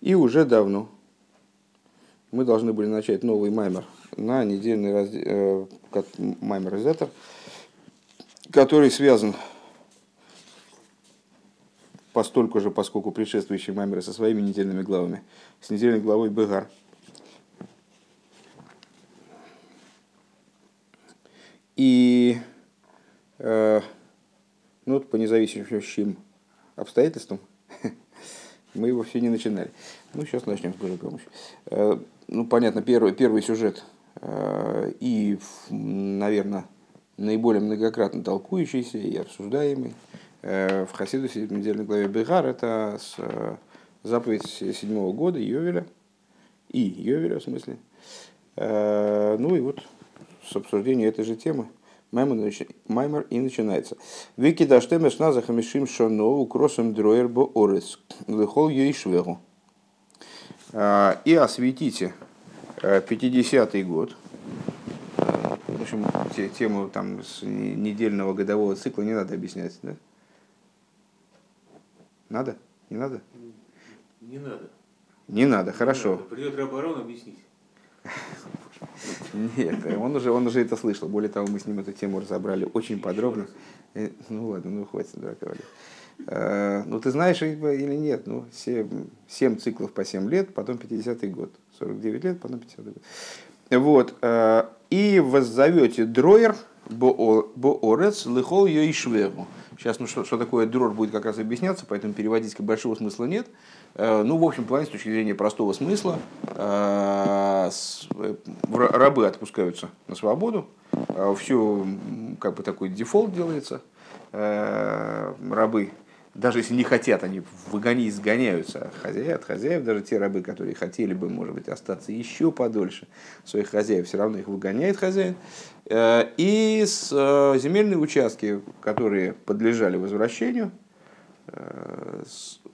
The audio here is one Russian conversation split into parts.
И уже давно мы должны были начать новый маймер на недельный раздел, э, маймер резетер, который связан постольку же, поскольку предшествующие маймеры со своими недельными главами, с недельной главой Бегар. И э, ну, по независимым обстоятельствам мы его все не начинали. Ну, сейчас начнем с Божьей помощью. Э, ну, понятно, первый, первый сюжет э, и, наверное, наиболее многократно толкующийся и обсуждаемый э, в Хасидусе в недельной главе Бегар, это с, заповедь седьмого года Йовеля, и Йовеля в смысле. Ну и вот с обсуждением этой же темы Маймер и начинается. Вики даштемеш на захамишим шоно укросом дроер бо орес. Лыхол ейшвегу. А, и осветите 50-й э, год. В общем, тему там с недельного годового цикла не надо объяснять, да? Надо? Не надо? Не надо. Не надо, хорошо. Надо. Придет Рабарон объяснить. Нет, он уже, он уже это слышал. Более того, мы с ним эту тему разобрали очень подробно. Э, ну ладно, ну хватит дурака валить. Э, ну, ты знаешь или нет? Ну, 7, 7 циклов по 7 лет, потом 50-й год. 49 лет, потом 50-й год. Вот. Э, и воззовете дроер боорец лыхол йоишвегу. Сейчас, ну что, что такое дрор будет как раз объясняться, поэтому переводить большого смысла нет. Э, ну, в общем плане, с точки зрения простого смысла, рабы отпускаются на свободу, все как бы такой дефолт делается, рабы даже если не хотят, они выгони, изгоняются от хозяев, от хозяев, даже те рабы, которые хотели бы, может быть, остаться еще подольше своих хозяев, все равно их выгоняет хозяин. Э, и с э, земельные участки, которые подлежали возвращению, э,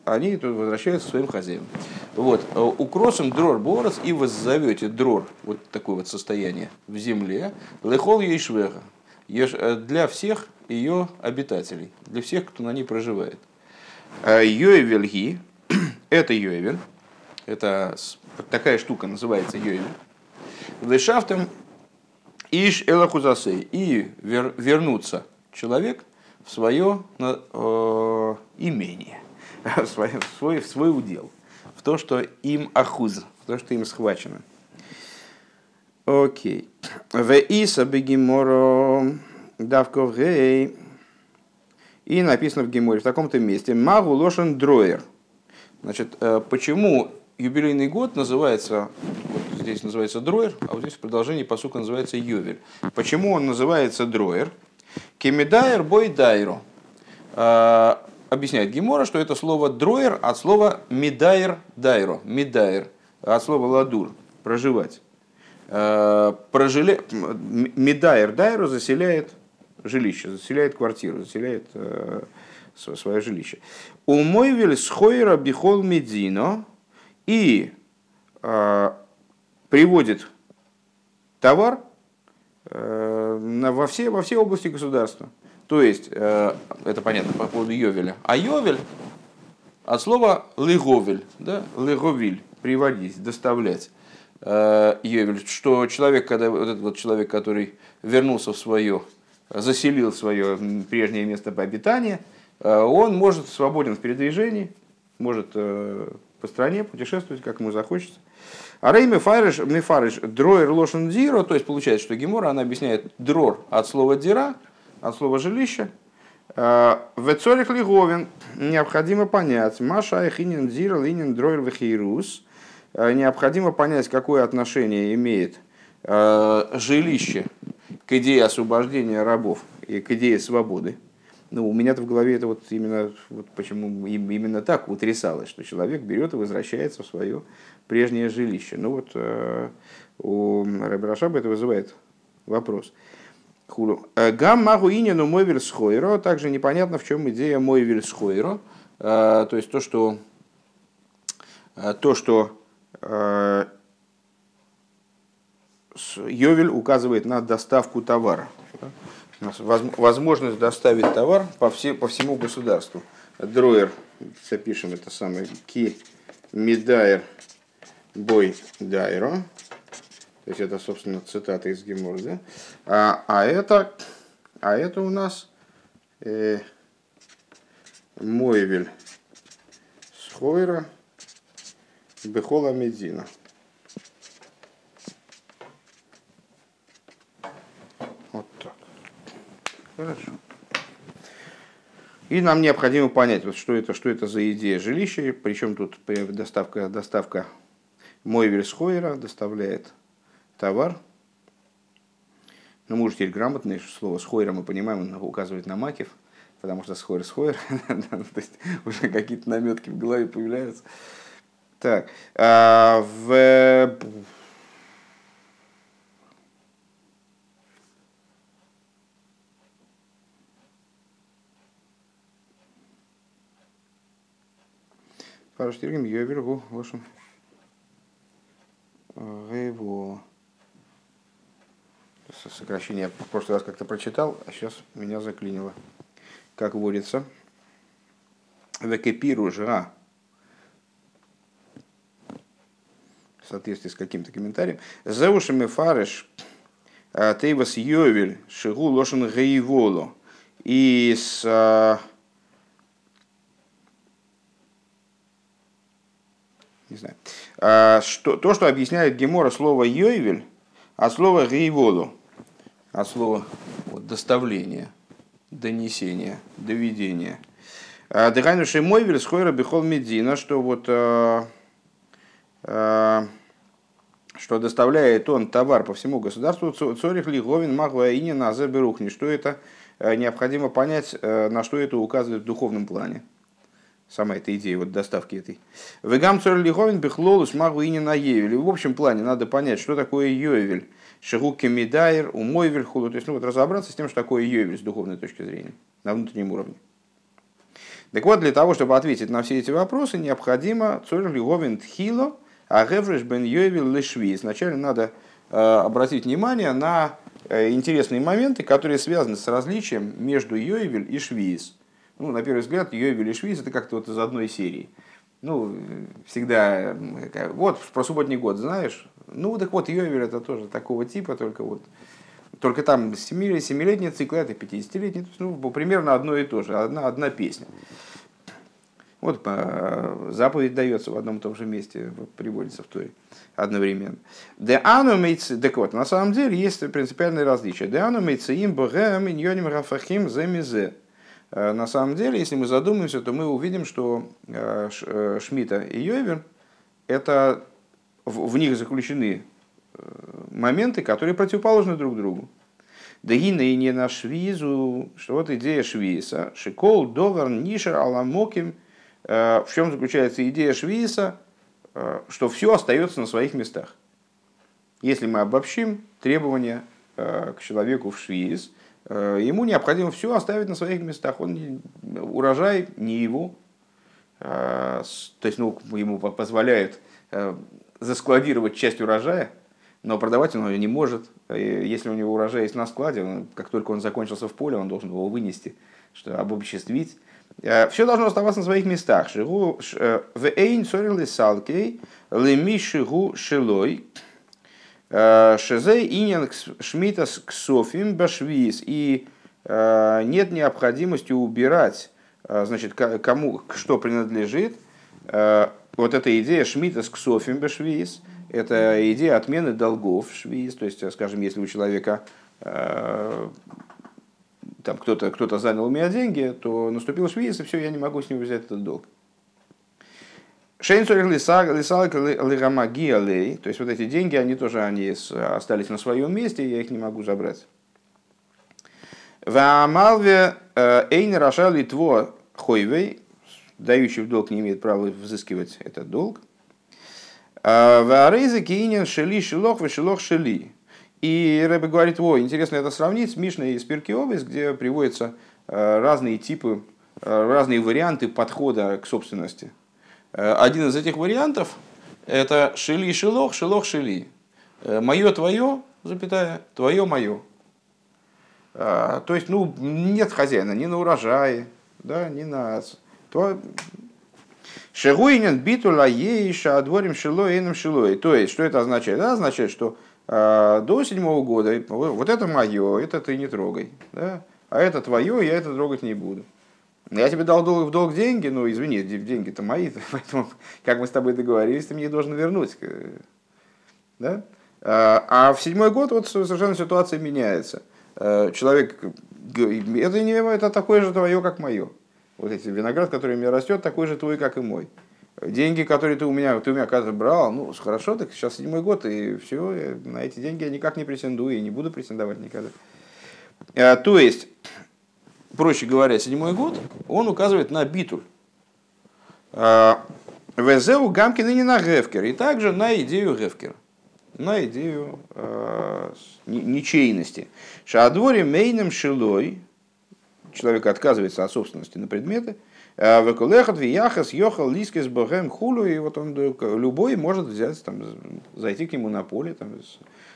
они тут возвращаются своим хозяевам. Вот. Укросим дрор борос и воззовете дрор, вот такое вот состояние в земле, лехол ейшвеха, для всех ее обитателей, для всех, кто на ней проживает. Э, Йоевельги, это Йоевель, это такая штука называется Йоевель. Лешафтем иш элахузасей, и вер, вернуться человек в свое э, имение, в свой, в, свой, в свой удел, в то, что им ахуз, в то, что им схвачено. Окей. В Иса бегиморо давков гей. И написано в Геморе в таком-то месте Магу Лошен Дроер. Значит, э, почему юбилейный год называется, вот здесь называется Дроер, а вот здесь в продолжении посука называется Ювель. Почему он называется Дроер? Кемидайр бой дайро. Э, объясняет Гемора, что это слово дроер от слова медайр дайро. Медайр от слова ладур. Проживать. Э, Прожиле... Медайр дайро заселяет жилище, заселяет квартиру, заселяет э, свое жилище. У Мойвель схойра бихол медино и э, приводит товар во, все, во все области государства. То есть, э, это понятно по поводу Йовеля. А Йовель от слова лыговель, да, лыговиль, приводить, доставлять. Э, Йовель, что человек, когда вот этот вот человек, который вернулся в свое заселил свое прежнее место обитания, э, он может свободен в передвижении, может э, по стране путешествовать, как ему захочется. А Рейме Фариш, Мефариш, Дройер Лошен Диро, то есть получается, что Гемора, она объясняет дрор от слова дира, от слова жилище. Э, в Цорих Лиговин необходимо понять, Маша Эхинин Дира Линин Дройер Вехирус, необходимо понять, какое отношение имеет жилище к идее освобождения рабов и к идее свободы. Ну, у меня-то в голове это вот именно, вот почему именно так утрясалось, что человек берет и возвращается в свое прежнее жилище. Ну вот э, у Рабирашаба это вызывает вопрос. Э, гам магу инину мой вельсхойро. Также непонятно, в чем идея мой вельсхойро. Э, то есть то, что, то, что Йовель указывает на доставку товара. Возможность доставить товар по, все, по всему государству. Дроер, запишем это самое, ки Мидайр бой дайро. То есть это, собственно, цитата из Гемора? А, а, это, а это у нас э, Мойвель Схойра Бехола Медина. Вот так. Хорошо. И нам необходимо понять, вот что это, что это за идея жилища, причем тут доставка, доставка Мойвель Схойра доставляет товар. Ну, мы уже теперь грамотные, слово схойра мы понимаем, он указывает на макив, потому что схойр схойр, то есть уже какие-то наметки в голове появляются. Так, а, в Паруштиргим Йовер Гу Лошен Гейво. Сокращение в прошлый раз как-то прочитал, а сейчас меня заклинило. Как вводится. Векепиру жа. В соответствии с каким-то комментарием. Зеушами фариш тейвас йовель шигу лошен гейволо. И с не знаю, а, что, то, что объясняет Гемора слово «йойвель», от слова «гейволу», от слова вот, «доставление», «донесение», «доведение». А, Дыхайнуши мойвель схойра бихол медина, что вот а, что доставляет он товар по всему государству, цорих лиговин магва и не наза берухни, что это необходимо понять, на что это указывает в духовном плане сама эта идея вот доставки этой. Вегам цор лиховин бихлолус магу и на Евель. В общем плане надо понять, что такое Йовель. Шигуки Медайр, Умойвель, Худу. То есть ну, вот разобраться с тем, что такое Йовель с духовной точки зрения, на внутреннем уровне. Так вот, для того, чтобы ответить на все эти вопросы, необходимо цор лиховин тхило, а бен Йовель лешви. Сначала надо э, обратить внимание на э, интересные моменты, которые связаны с различием между Йовель и Швиз. Ну, на первый взгляд, Йовель и Швиз это как-то вот из одной серии. Ну, всегда, вот про субботний год знаешь, ну, так вот, Йовель это тоже такого типа, только вот только там 7-летний цикл, это 50-летний, ну, примерно одно и то же, одна, одна песня. Вот заповедь дается в одном и том же месте, приводится в Торе одновременно. Де анумейцы, так вот, на самом деле есть принципиальное различие. Де анумейцы им богем иньоним рафахим земизе. Э, на самом деле, если мы задумаемся, то мы увидим, что э, э, Шмита и Йовер это в них заключены моменты, которые противоположны друг другу. Дагина и не на швизу, что вот идея швиса, шикол, довар, нишер, аламоким. В чем заключается идея швиса? Что все остается на своих местах. Если мы обобщим требования к человеку в швиз, ему необходимо все оставить на своих местах. Он, урожай не его, э, то есть ну, ему позволяют э, заскладировать часть урожая, но продавать он ее не может. Если у него урожай есть на складе, он, как только он закончился в поле, он должен его вынести, что обобществить. Все должно оставаться на своих местах. В эйн сорил салкей леми шигу шилой Э, Шезе инин шмита к софим башвиз. И э, нет необходимости убирать, э, значит, кому что принадлежит. Вот эта идея шмита с ксофим башвиз, это идея отмены долгов швиз. То есть, скажем, если у человека там кто-то кто занял у меня деньги, то наступил швиз, и все, я не могу с него взять этот долг. Шейнцорих то есть вот эти деньги, они тоже они остались на своем месте, я их не могу забрать. В э, Хойвей, дающий в долг не имеет права взыскивать этот долг. Э, в Шели Шилох Шилох Шели. И Рэбе говорит, о, интересно это сравнить с Мишной из Перкиовис, где приводятся э, разные типы, разные варианты подхода к собственности. Э, один из этих вариантов – это шили шилох, шилох шили. Э, мое твое, запятая, твое мое. Э, то есть, ну, нет хозяина ни на урожае, да, ни на... Шегуинен битула ейша адворим шилой иным шилой. То есть, что это означает? Это означает, что э, до седьмого года вот это мое, это ты не трогай. Да? А это твое, я это трогать не буду. Я тебе дал долг, в долг деньги, но извини, деньги-то мои, поэтому, как мы с тобой договорились, ты мне должен вернуть. Да? А в седьмой год вот совершенно ситуация меняется. Э, человек, это, не, это такое же твое, как мое. Вот эти виноград, который у меня растет, такой же твой, как и мой. Деньги, которые ты у меня, ты у меня когда брал, ну хорошо, так сейчас седьмой год, и все, на эти деньги я никак не претендую и не буду претендовать никогда. Э, то есть, проще говоря, седьмой год, он указывает на битуль. Э, Везеу Гамкин и не на Гефкер, и также на идею Гефкера на идею э, ничейности. Шаадворе мейном шилой, человек отказывается от собственности на предметы, э, Векулехат, Вияхас, Йохал, Лискис, Богем, Хулу, и вот он любой может взять, там, зайти к нему на поле, там,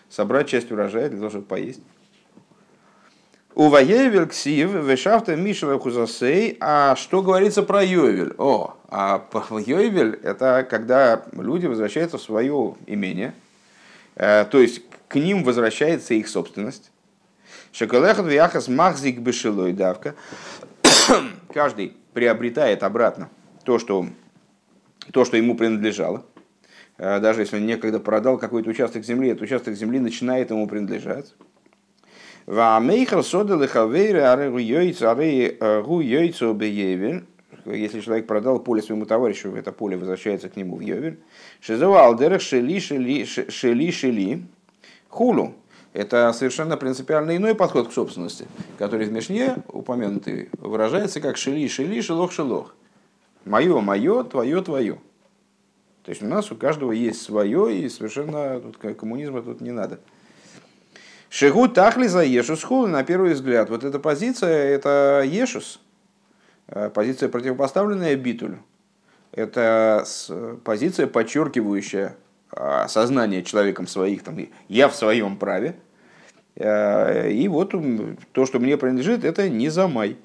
собрать часть урожая для того, чтобы поесть. У Ваевель ксив, вешафта Мишела Хузасей, а что говорится про Йовель? О, а Йовель это когда люди возвращаются в свое имение, Э, то есть к ним возвращается их собственность. Шоколехат вяхас махзик бешилой давка. Каждый приобретает обратно то, что, то, что ему принадлежало. Э, даже если он некогда продал какой-то участок земли, этот участок земли начинает ему принадлежать. Ваамейхал содал и хавейры аре гу йойцо беевель если человек продал поле своему товарищу, это поле возвращается к нему в Йовель. Шизова алдерах шели шели шели шели хулу. Это совершенно принципиально иной подход к собственности, который в Мишне упомянутый выражается как шели шели шелох шелох. Мое, мое, твое, твое. То есть у нас у каждого есть свое, и совершенно тут коммунизма тут не надо. Шигу тахли за Ешус хулу, на первый взгляд. Вот эта позиция, это Ешус, Э, позиция, противопоставленная битулю. Это позиция, подчеркивающая а, сознание человеком своих, там, я в своем праве. Э, и вот то, что мне принадлежит, это не за май.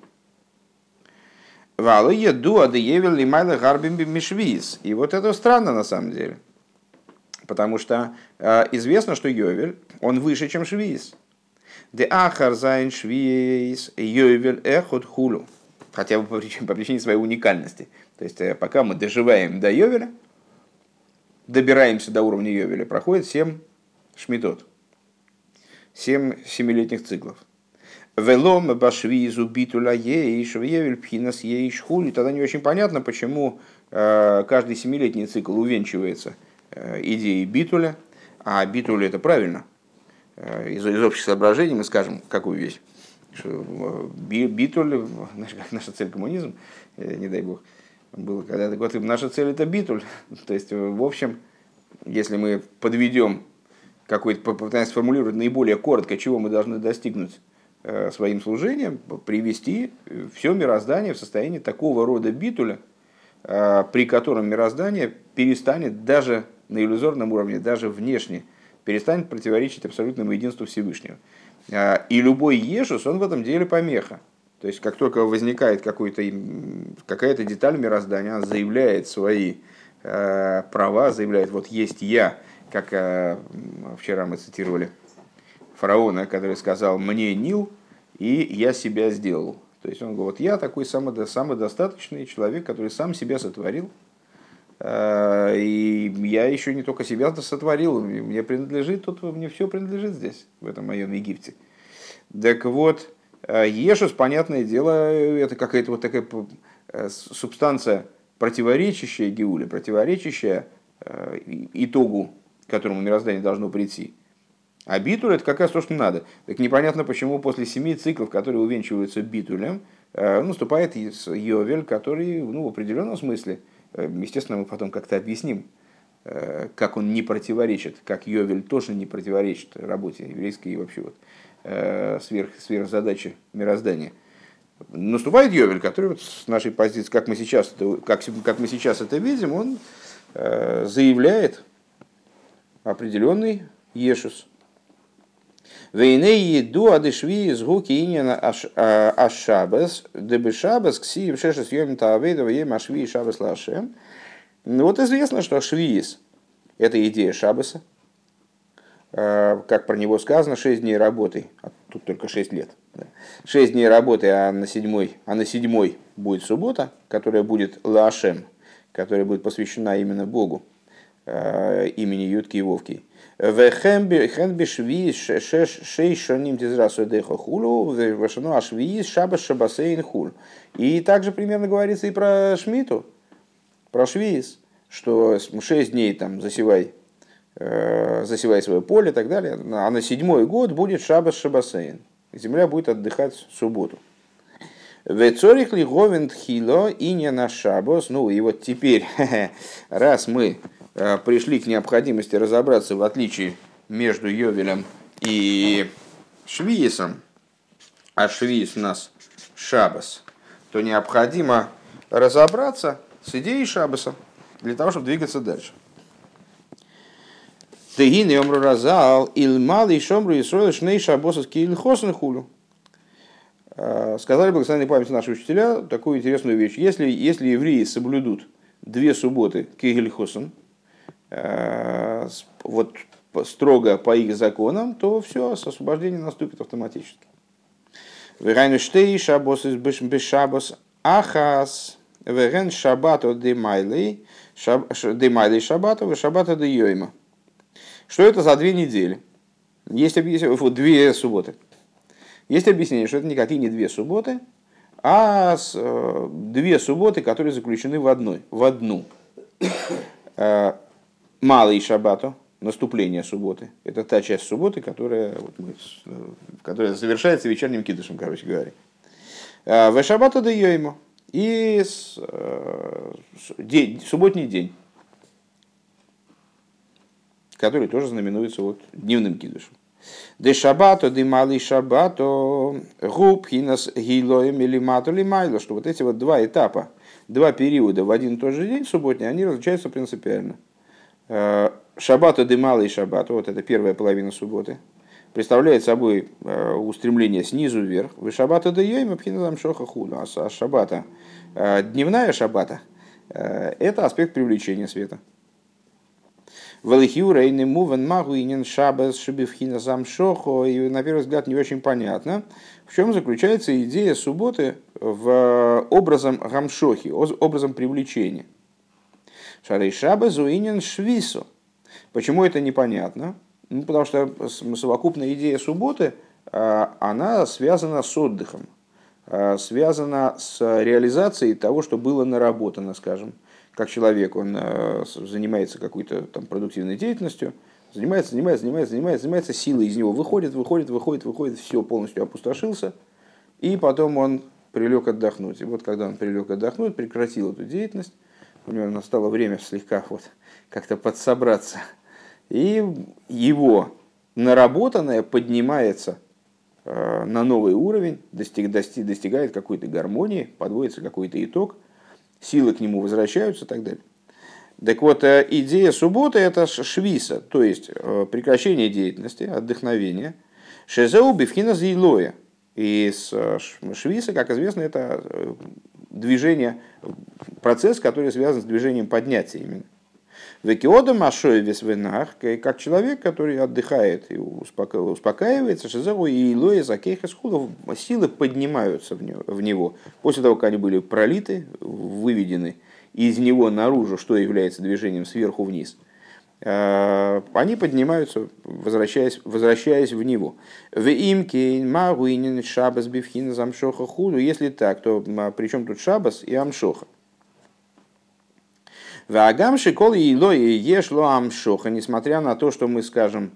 Валуе дуа де евел лимайла гарбим мишвиз. И вот это странно на самом деле. Потому что э, известно, что Йовель, он выше, чем Швиз. Де ахар зайн Швиз, Йовель эхот хулу хотя бы по причине, по причине своей уникальности. То есть, э, пока мы доживаем до Йовеля, добираемся до уровня Йовеля, проходит 7 шмитот, 7 семилетних циклов. Велом башвизу битуля ейш, вевель пхинас ейш хули. Тогда не очень понятно, почему э, каждый семилетний цикл увенчивается э, идеей битуля, а битуль это правильно. Из, из общих соображений мы скажем какую вещь что битуль, наша цель коммунизм, э, не дай бог, было когда-то год, наша цель это битуль. То есть, в общем, если мы подведем какой-то, попытаемся сформулировать наиболее коротко, чего мы должны достигнуть э, своим служением, привести все мироздание в состояние такого рода битуля, э, при котором мироздание перестанет даже на иллюзорном уровне, даже внешне, перестанет противоречить абсолютному единству Всевышнего. А, и любой ешус, он в этом деле помеха. То есть, как только возникает какая-то деталь мироздания, она заявляет свои э, права, заявляет, вот есть я, как э, вчера мы цитировали фараона, который сказал, мне Нил, и я себя сделал. То есть он говорит, вот я такой самодостаточный человек, который сам себя сотворил, и я еще не только себя сотворил, мне принадлежит, тут мне все принадлежит здесь, в этом моем Египте. Так вот, э, Ешус, понятное дело, это какая-то вот такая э, субстанция, противоречащая Геуле, противоречащая э, итогу, к которому мироздание должно прийти. А битуль это как раз то, что надо. Так непонятно, почему после семи циклов, которые увенчиваются битулем, наступает Йовель, который ну, в определенном смысле, естественно, мы потом как-то объясним, как он не противоречит, как Йовель тоже не противоречит работе еврейской и вообще вот Э, сверх, сверхзадачи мироздания. Наступает Йовель, который вот с нашей позиции, как мы сейчас как, как мы сейчас это видим, он э, заявляет определенный Ешус. Вейней еду адышви из гуки иньяна ашабас, дебы шабас ксиев шешес йом таавейдова ем ашви шабас лашем. Ну, вот известно, что швиз – это идея Шабаса. Э, как про него сказано, 6 дней работы, а тут только 6 лет. 6 дней работы, а на седьмой, а на седьмой будет суббота, которая будет Лашем, которая будет посвящена именно Богу, э, имени Ютки и Вовки. Вехенби швиз шей шаним тизрасу дехо хулу, вешану ашвиз шабас шабасейн хул. И также примерно говорится и про Шмиту, про швиз, что 6 дней там засевай, э, засевай свое поле и так далее, а на седьмой год будет шабас шабасейн. Земля будет отдыхать в субботу. Вецорих ли говент хило и не на шабос. Ну и вот теперь, раз мы Э, пришли к необходимости разобраться в отличии между Йовелем и Швиесом, а Швиес у нас Шабас, то необходимо разобраться с идеей Шабаса для того, чтобы двигаться дальше. Тегин и омру разал, илмал и шомру и сроил шней шабосас киил хосен хулю. Э, сказали благословенной памяти наши учителя такую интересную вещь. Если, если евреи соблюдут две субботы кигель хосен, Э, вот строго по их законам, то все, с освобождением наступит автоматически. Вегайнштей шабос из бешабос ахас веген шабато демайлей демайлей шабато в шабато де йойма. Что это за две недели? Есть объяснение, вот, две субботы. Есть объяснение, что это никакие не две субботы, а э, две субботы, которые заключены в одной, в одну. Э, малый шаббату, наступление субботы. Это та часть субботы, которая, вот мы, которая завершается вечерним кидышем, короче говоря. В шаббату да ему и с, э, день, субботний день, который тоже знаменуется вот дневным кидышем. Де шаббато, де малый шаббато, губ, хинас, гилоем или мату, или майло, что вот эти вот два этапа, два периода в один и тот же день субботний, они различаются принципиально. Шаббата демала и шаббата, вот это первая половина субботы, представляет собой устремление снизу вверх. Вы шаббата да йойма пхиназам шоха худу. А шаббата, э, дневная шаббата, это аспект привлечения света. Валихиу рейны мувен магуинен шабас шибивхина замшохо. И на первый взгляд не очень понятно, в чем заключается идея субботы в образом гамшохи, образом привлечения. Шарей Шаба Зуинин Швису. Почему это непонятно? Ну, потому что совокупная идея субботы, а, она связана с отдыхом, а, связана с реализацией того, что было наработано, скажем. Как человек, он а, занимается какой-то там продуктивной деятельностью, занимается, занимается, занимается, занимается, занимается, сила из него выходит, выходит, выходит, выходит, все полностью опустошился, и потом он прилег отдохнуть. И вот когда он прилег отдохнуть, прекратил эту деятельность, у него настало время слегка вот как-то подсобраться. И его наработанное поднимается э, на новый уровень, достиг, достиг, достигает какой-то гармонии, подводится какой-то итог, силы к нему возвращаются и так далее. Так вот, э, идея субботы – это швиса, то есть э, прекращение деятельности, отдохновение. Шезеу бифхина зилоя. И швиса, как известно, это движение, процесс, который связан с движением поднятия именно. Векиода Машой Весвенах, как человек, который отдыхает и успокаивается, Шизеру и Илоя Закейха Схулов, силы поднимаются в него. После того, как они были пролиты, выведены из него наружу, что является движением сверху вниз – Э, они поднимаются, возвращаясь, возвращаясь в него. В имке магуинин шабас бифхина замшоха худу. Если так, то при чем тут шабас и амшоха? В агамши кол и ешло амшоха, несмотря на то, что мы скажем,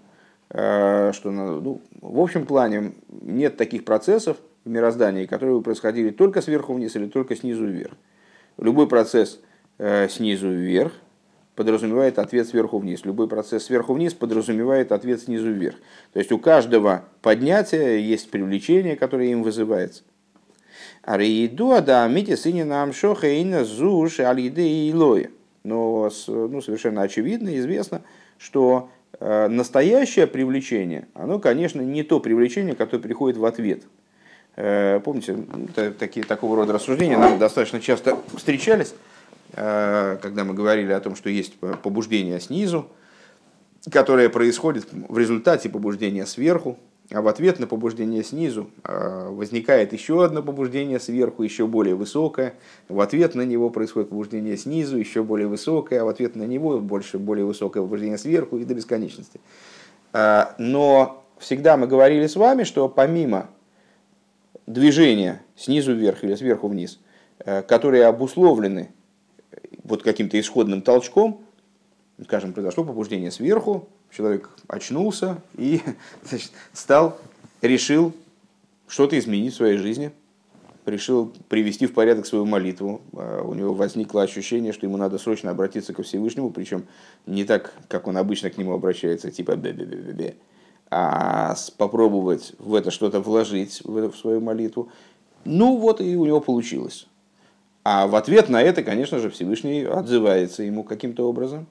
э, что ну, в общем плане нет таких процессов в мироздании, которые бы происходили только сверху вниз или только снизу вверх. Любой процесс э, снизу вверх – подразумевает ответ сверху вниз. Любой процесс сверху вниз подразумевает ответ снизу вверх. То есть у каждого поднятия есть привлечение, которое им вызывается. Арииду ада мити сынина амшоха ина зуш алиде и лоя. Но ну, совершенно очевидно, известно, что э, настоящее привлечение, оно, конечно, не то привлечение, которое приходит в ответ. Э, помните, такие, такого рода рассуждения нам достаточно часто встречались когда мы говорили о том, что есть побуждение снизу, которое происходит в результате побуждения сверху, а в ответ на побуждение снизу возникает еще одно побуждение сверху, еще более высокое. В ответ на него происходит побуждение снизу, еще более высокое, а в ответ на него больше, более высокое побуждение сверху и до бесконечности. Но всегда мы говорили с вами, что помимо движения снизу вверх или сверху вниз, э, которые обусловлены вот каким-то исходным толчком, скажем, произошло побуждение сверху, человек очнулся и значит, стал, решил что-то изменить в своей жизни, решил привести в порядок свою молитву. А у него возникло ощущение, что ему надо срочно обратиться ко Всевышнему, причем не так, как он обычно к нему обращается, типа бе-бе-бе-бе, а попробовать в это что-то вложить, в, в свою молитву. Ну вот и у него получилось. А в ответ на это, конечно же, Всевышний отзывается ему каким-то образом.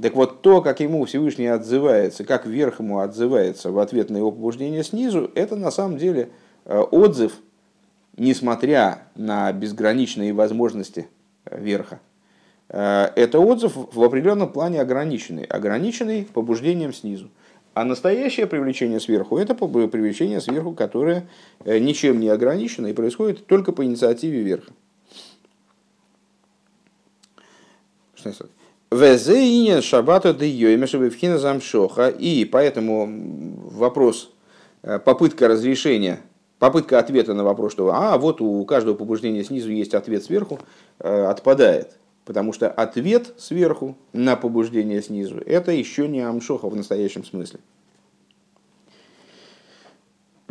Так вот, то, как ему Всевышний отзывается, как верх ему отзывается в ответ на его побуждение снизу, это на самом деле э, отзыв – несмотря на безграничные возможности э, верха, э, это отзыв в определенном плане ограниченный, ограниченный побуждением снизу. А настоящее привлечение сверху – это привлечение сверху, которое ничем не ограничено и происходит только по инициативе верха. Везеинен шабата де йоймешевивхина замшоха. И поэтому вопрос, попытка разрешения попытка ответа на вопрос, что а вот у каждого побуждения снизу есть ответ сверху, э, отпадает. Потому что ответ сверху на побуждение снизу это еще не амшоха в настоящем смысле.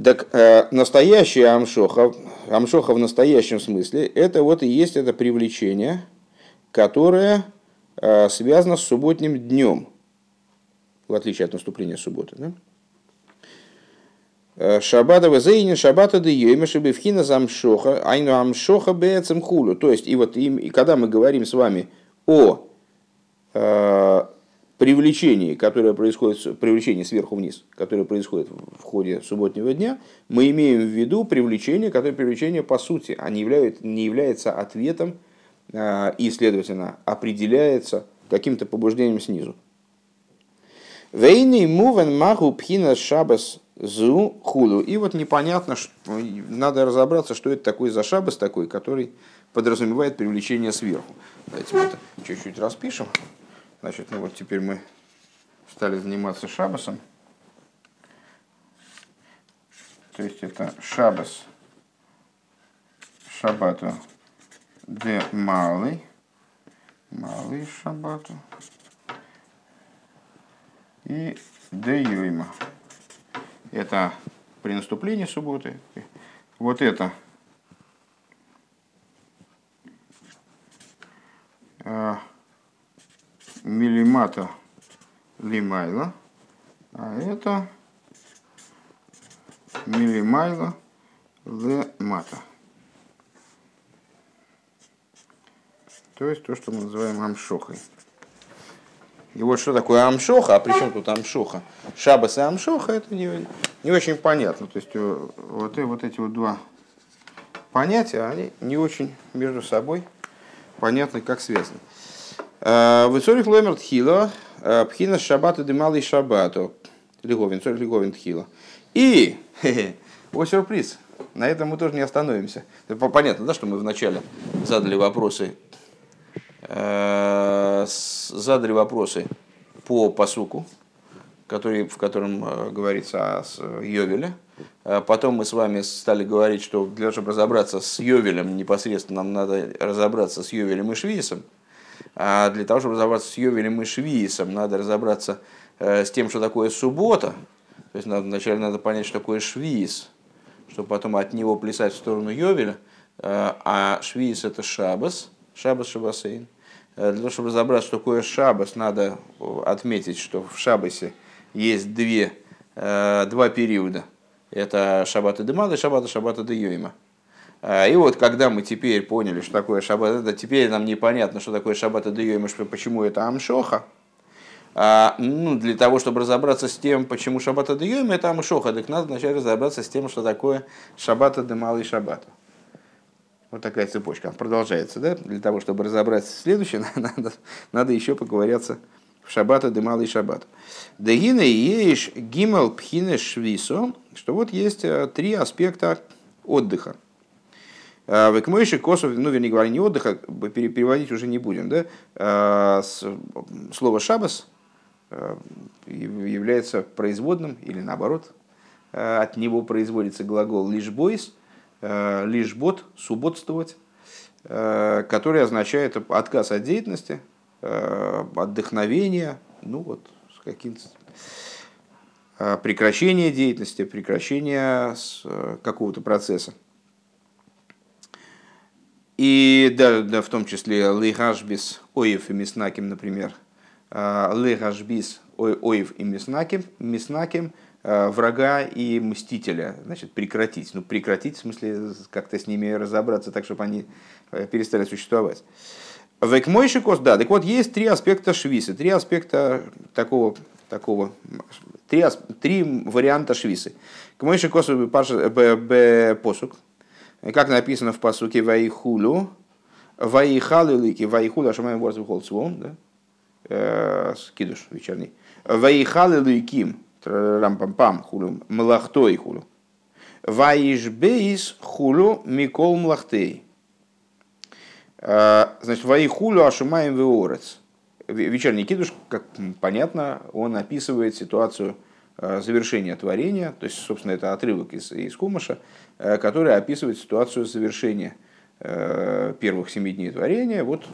Так э, настоящая амшоха, амшоха в настоящем смысле, это вот и есть это привлечение, которое э, связано с субботним днем, в отличие от наступления субботы. Да? Шабата везейни шабата де йоймеши бифхина замшоха, айну амшоха бецем хулю. То есть, и вот и, и когда мы говорим с вами о э, привлечении, которое происходит, привлечении сверху вниз, которое происходит в ходе субботнего дня, мы имеем в виду привлечение, которое привлечение по сути, а не, является, не является ответом э, и, следовательно, определяется каким-то побуждением снизу. Вейный мувен маху пхина шабас Зу худу. И вот непонятно, что, надо разобраться, что это такой за шабас такой, который подразумевает привлечение сверху. Давайте мы это чуть-чуть распишем. Значит, ну вот теперь мы стали заниматься шабасом. То есть это шабас шабату де малый, малый шабату. И де юйма? Это при наступлении субботы. Вот это. А, миллимата лимайла, а это миллимайла лемата. То есть то, что мы называем амшохой. И вот что такое амшоха, а при чем тут амшоха? Шабас и амшоха это не, не очень понятно. То есть э, вот, и вот эти вот два понятия, они не очень между собой понятны, как связаны. Э, Высорих ломер тхила, э, пхина шабата демалый шабату. Лиговин, сорих лиговин тхила. И, вот сюрприз, на этом мы тоже не остановимся. Понятно, да, что мы вначале задали вопросы задали вопросы по посуку, который, в котором э, говорится о Йовеле. Э, потом мы с вами стали говорить, что для того, чтобы разобраться с Йовелем, непосредственно нам надо разобраться с Йовелем и Швиесом. А для того, чтобы разобраться с Йовелем и Швиесом, надо разобраться с тем, что такое суббота. То есть надо, вначале надо понять, что такое Швиес, чтобы потом от него плясать в сторону Йовеля. А Швиес это Шабас, Шабас Шабасейн. Э, для того, чтобы разобраться, что такое шабас, надо отметить, что в шабасе есть две, э, два периода. Это шаббата демада и шаббата шаббата де йойма. Э, и вот когда мы теперь поняли, что такое шаббат, это теперь нам непонятно, что такое шаббата де йойма, почему это амшоха. А, ну, для того, чтобы разобраться с тем, почему де йойма это амшоха, так надо вначале разобраться с тем, что такое шаббата де малый шаббата. Вот такая цепочка продолжается, да? Для того, чтобы разобраться в следующем, надо, надо еще поговориться в шаббата, дымал и шаббат. Дегина еиш гимал пхине швисо, что вот есть э, три аспекта отдыха. Э, Векмойши косов, ну, вернее говоря, не отдыха, переводить уже не будем, да? Э, слово шабас является производным или наоборот, от него производится глагол лишь бойс, лишь бот, субботствовать, который означает отказ от деятельности, отдохновения, ну вот, с каким-то прекращение деятельности, прекращение э, какого-то процесса. И да, да, в том числе лейгашбис оев и миснаким, например. Лейгашбис оев и миснаким, миснаким врага и мстителя. Значит, прекратить. Ну, прекратить, в смысле, как-то с ними разобраться так, чтобы они э, перестали существовать. Векмойши кос, да, так вот, есть три аспекта швисы, три аспекта такого, такого три, три варианта швисы. Кмойши кос посук, как написано в посуке Ваихулю, Ваихалу лики, Ваихулю, Ашамаем Ворз Вихолцвом, да, э, скидуш вечерний. Ваихалу ликим, рампам-пам, хулю, млахтой хулю. Ваишбейс хулю микол млахтей. Э, значит, Ваихулю Ашумаем Веорец. Вечерний кидуш, как понятно, он описывает ситуацию э, завершения творения, то есть, собственно, это отрывок из, из Кумаша, э, который описывает ситуацию завершения первых семи дней творения. Вот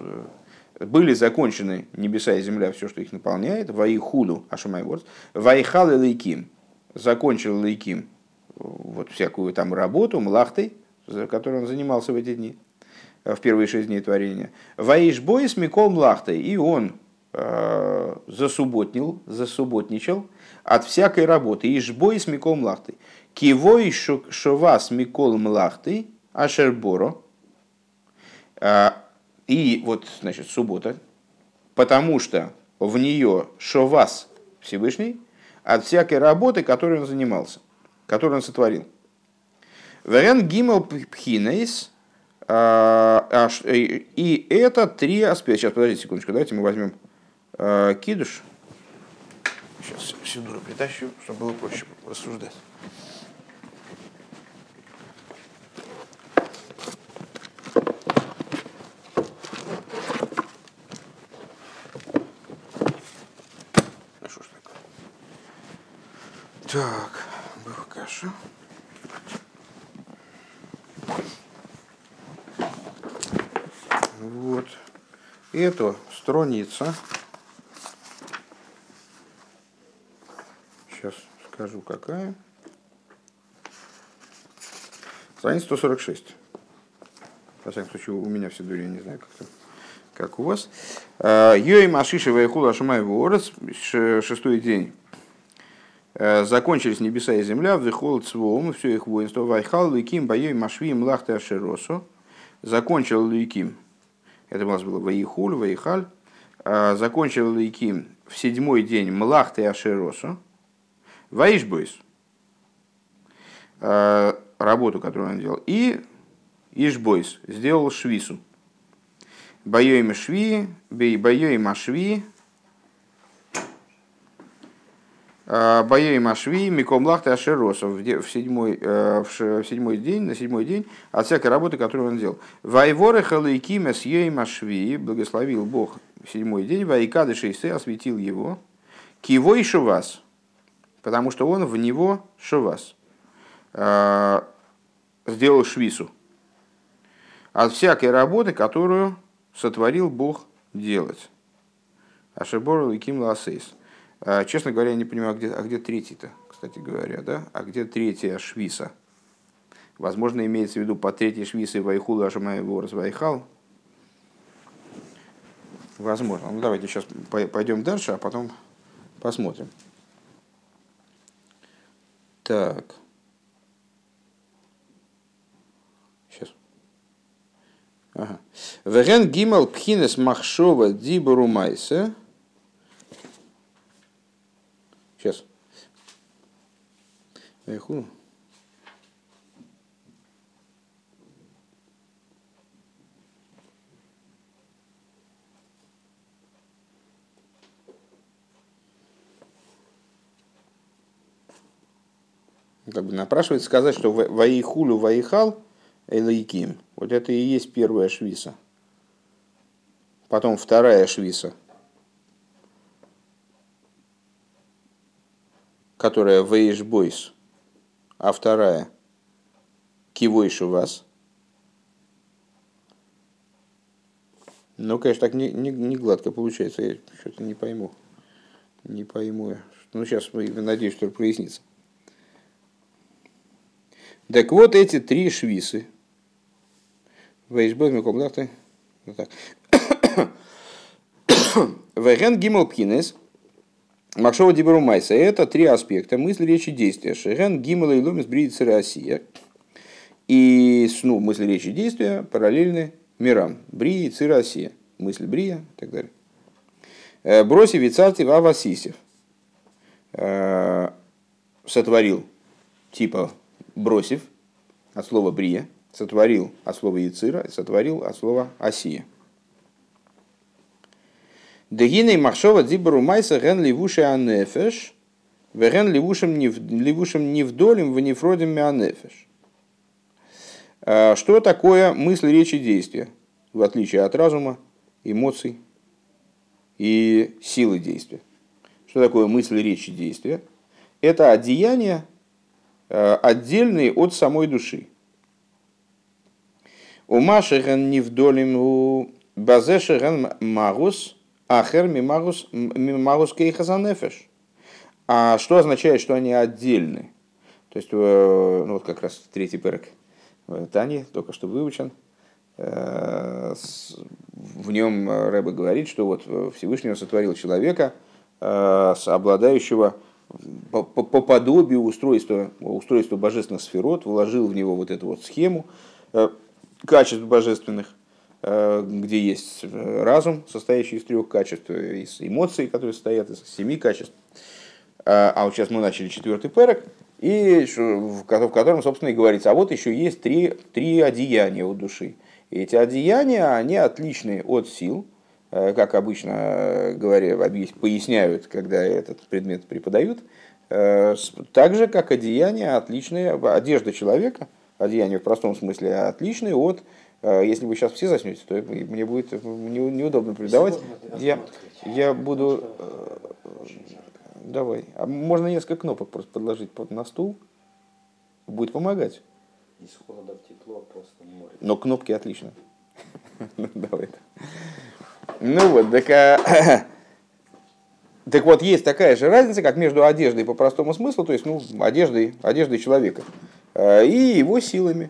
были закончены небеса и земля, все, что их наполняет, Ваихулю Ашумаем Ворец, Ваихал и Лейким, закончил Лейким вот всякую там работу, млахтой, которой он занимался в эти дни в первые шесть дней творения. Ваиш бойс Микол Млахтой, и он э, засубботнил, засубботничал от всякой работы. Ишбой с Микол Млахтой. Кивой шовас Микол Млахтой, Ашерборо. И вот, значит, суббота, потому что в нее шовас Всевышний от всякой работы, которой он занимался, которую он сотворил. Вариант Гимел Пхинейс – а, и это три аспекта. Сейчас, подождите секундочку, давайте мы возьмем а, кидуш. Сейчас сюда притащу, чтобы было проще рассуждать. Ну что ж такое? Так, был каша. Вот. Эту страница. Сейчас скажу, какая. Страница 146. Во всяком случае, у меня все дури, я не знаю, как, -то, как у вас. А, Йой Машиша Вайхула Шамай Ворос, шестой день. А, закончились небеса и земля, вдыхол цвом, все их воинство. Вайхал, Ликим, Байой Машви, Млахта Ашеросу. Закончил Ликим это у нас было Ваихуль, Ваихаль, а, закончил Лейким в седьмой день Млахта и Ашеросу, Ваишбойс, а, работу, которую он делал, и Ишбойс сделал Швису. Боей Шви, Боей Машви, А, Боей Машви, Миком Лахта Ашеросов в седьмой, э, в седьмой день, на седьмой день от всякой работы, которую он делал. Вайворы Халайкима с Машви, благословил Бог в седьмой день, Вайкады Шейсе осветил его, Кивой Шувас, потому что он в него Шувас, а, сделал Швису. От всякой работы, которую сотворил Бог делать. Ашебор Ликим Ласейс. А, честно говоря, я не понимаю, а где, а где третий-то, кстати говоря, да? А где третья швиса? Возможно, имеется в виду по третьей швисы Вайхула Ашамаеву Развайхал. Возможно. Ну, давайте сейчас пойдем дальше, а потом посмотрим. Так. Сейчас. Ага. Веген гимал пхинес махшова дибору Сейчас. Вайхуну. как бы напрашивается сказать, что ваихулю ваихал элайким. Вот это и есть первая швиса. Потом вторая швиса. Которая Вейшбойс, а вторая Кивойшу вас. Ну, конечно, так не, не, не гладко получается. Я что-то не пойму. Не пойму. Ну, сейчас, надеюсь, что прояснится. Так вот эти три швисы. Вот так. Веген гимл пхинес. Макшова дибру майса. Это три аспекта мысли, речи, действия. Шеген гимл и ломис бриится Россия. И ну, мысли, речи, действия параллельны мирам. Брии, Цира, Россия. Мысль Брия и так далее. Э, Броси Вицарти Вавасисев. Э, сотворил типа бросив от слова брия, сотворил от слова яцира, сотворил от слова осия. Дегиней махшова дзибару майса ген ливуши анефеш, веген ливушем невдолем в нефродем мианефеш. А, что такое мысль, речи, действия, в отличие от разума, эмоций и силы действия? Что такое мысль, речи, действия? Это одеяние, а, отдельные от самой души. У Машехен невдолем у Базешехен Магус – Ахер мимагус, мимагус кейхазанефеш. А что означает, что они отдельны? То есть, э, ну вот как раз третий перек Тани, только что выучен. Э, в нем Рэбе говорит, что вот Всевышний сотворил человека, э, обладающего по, по, по подобию устройства, устройства божественных сферот, вложил в него вот эту вот схему качеств божественных – Э, где есть э, разум, состоящий из трех качеств, из эмоций, которые состоят из семи качеств. А, вот сейчас мы начали четвертый перек, и в котором, собственно, и говорится, а вот еще есть три, три одеяния у души. И эти одеяния, они отличны от сил, э, как обычно говоря, поясняют, когда этот предмет преподают, так же, как одеяния отличные, одежда человека, одеяние в простом смысле отличные от Э, если вы сейчас все заснете, то мне будет неудобно передавать. Я, я буду... Э, давай. А можно несколько кнопок просто подложить под на стул? Будет помогать. Из холода в тепло просто море. Но кнопки отлично. Давай. Ну вот, так, а, так вот, есть такая же разница, как между одеждой по простому смыслу, то есть ну, одеждой, одеждой человека, э, и его силами.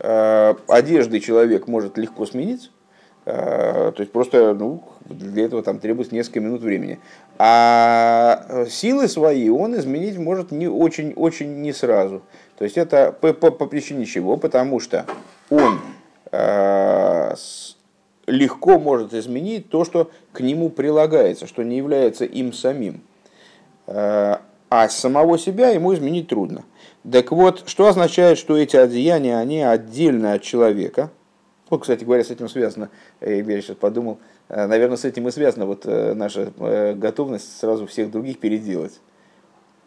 Э, одежды человек может легко сменить, э, то есть просто ну, для этого там требуется несколько минут времени. А силы свои он изменить может не очень, очень не сразу. То есть это по, по, по причине чего? Потому что он э, легко может изменить то, что к нему прилагается, что не является им самим. А самого себя ему изменить трудно. Так вот, что означает, что эти одеяния, они отдельно от человека? Вот, кстати говоря, с этим связано, э, я сейчас подумал, э, наверное, с этим и связана вот э, наша готовность сразу всех других переделать.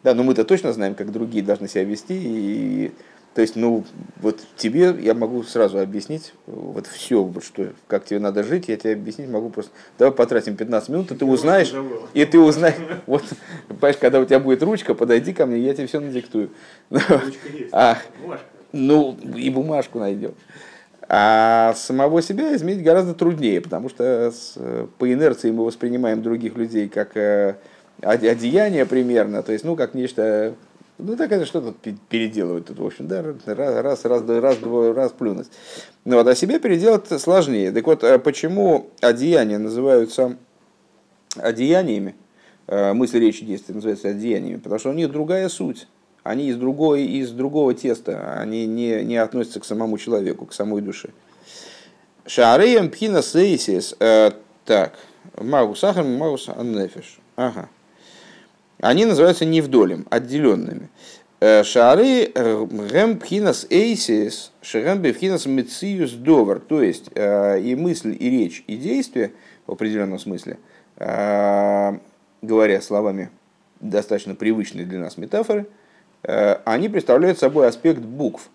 Да, но мы-то точно знаем, как другие должны себя вести, и то есть, ну, вот тебе я могу сразу объяснить, вот все, вот что, как тебе надо жить, я тебе объяснить могу просто. Давай потратим 15 минут, и ты узнаешь, и ты узнаешь, вот, понимаешь, когда у тебя будет ручка, подойди ко мне, я тебе все надиктую. Ручка есть, а, Ну, и бумажку найдем. А самого себя изменить гораздо труднее, потому что с, по инерции мы воспринимаем других людей как э, одеяние примерно, то есть, ну, как нечто ну, так это что тут переделывать тут, в общем, да, раз, раз, раз, раз, два, раз плюнуть. Ну, вот, а себе переделать сложнее. Так вот, а почему одеяния называются одеяниями, э, мысли, речи, действия называются одеяниями? Потому что у них другая суть. Они из, другой, из другого теста, они не, не относятся к самому человеку, к самой душе. Шареем пхина сейсис. Э, так, магус ахам, магус аннефиш. Ага они называются невдолем, отделенными. Э, шары э, гэм пхинас эйсис, шерем пхинас мециус довар. То есть э, и мысль, и речь, и действие в определенном смысле, говоря словами достаточно привычной для нас метафоры, они представляют собой аспект букв.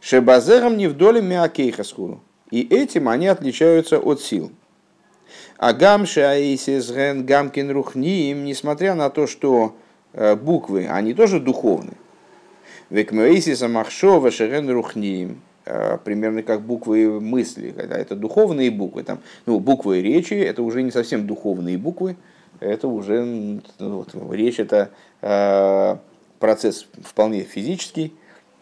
Шебазером не вдоле миакейхасхуру. И этим они отличаются от сил. А гамши аисис ген гамкин рухниим, несмотря на то, что буквы, они тоже духовны. Векмеисиса махшова шерен рухниим, примерно как буквы мысли, когда это духовные буквы. Там, ну, буквы речи это уже не совсем духовные буквы, это уже ну, вот, речь это э, процесс вполне физический.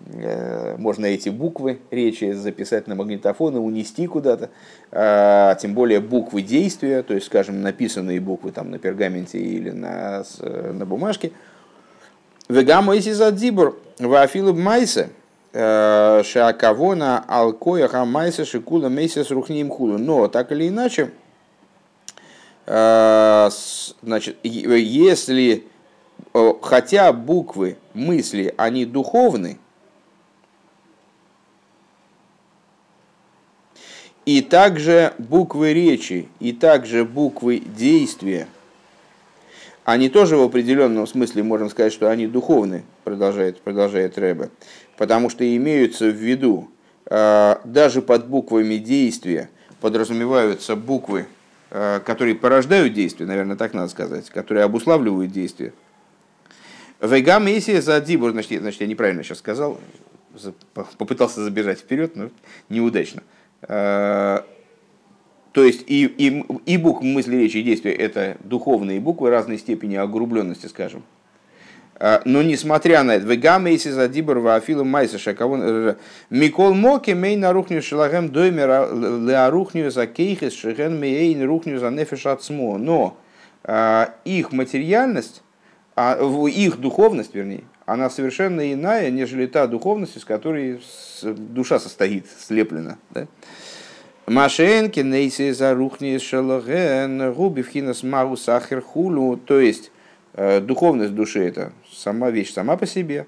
Э, можно эти буквы речи записать на магнитофон и унести куда-то, а, тем более буквы действия, то есть, скажем, написанные буквы там на пергаменте или на, на бумажке. Вегаму иси задзибур вафилу майсе э, шакавона алкоя хамайсе шикула мейсес рухним худу. Но так или иначе, Э, значит, если хотя буквы мысли, они духовны, и также буквы речи, и также буквы действия, они тоже в определенном смысле можем сказать, что они духовны, продолжает, продолжает Рэбе, потому что имеются в виду э, даже под буквами действия подразумеваются буквы Э, которые порождают действие, наверное, так надо сказать, которые обуславливают действие. Вегам если за дибур, значит, я неправильно сейчас сказал, попытался забежать вперед, но неудачно. Э, то есть и, и, и буквы мысли, речи и действия это духовные буквы разной степени огрубленности, скажем. А, но несмотря на это, вегам если за дибр вафилу майса шаковон э, микол моки мей на рухню шелагем доймер леарухню за кейхес шеген мейн рухню за ацмо. Но их материальность, а, их духовность, вернее, она совершенно иная, нежели та духовность, из которой душа состоит, слеплена. Да? Машенки нейси за рухни шелаген губи вхинас магу сахер хулу. То есть, Э, духовность души это сама вещь сама по себе,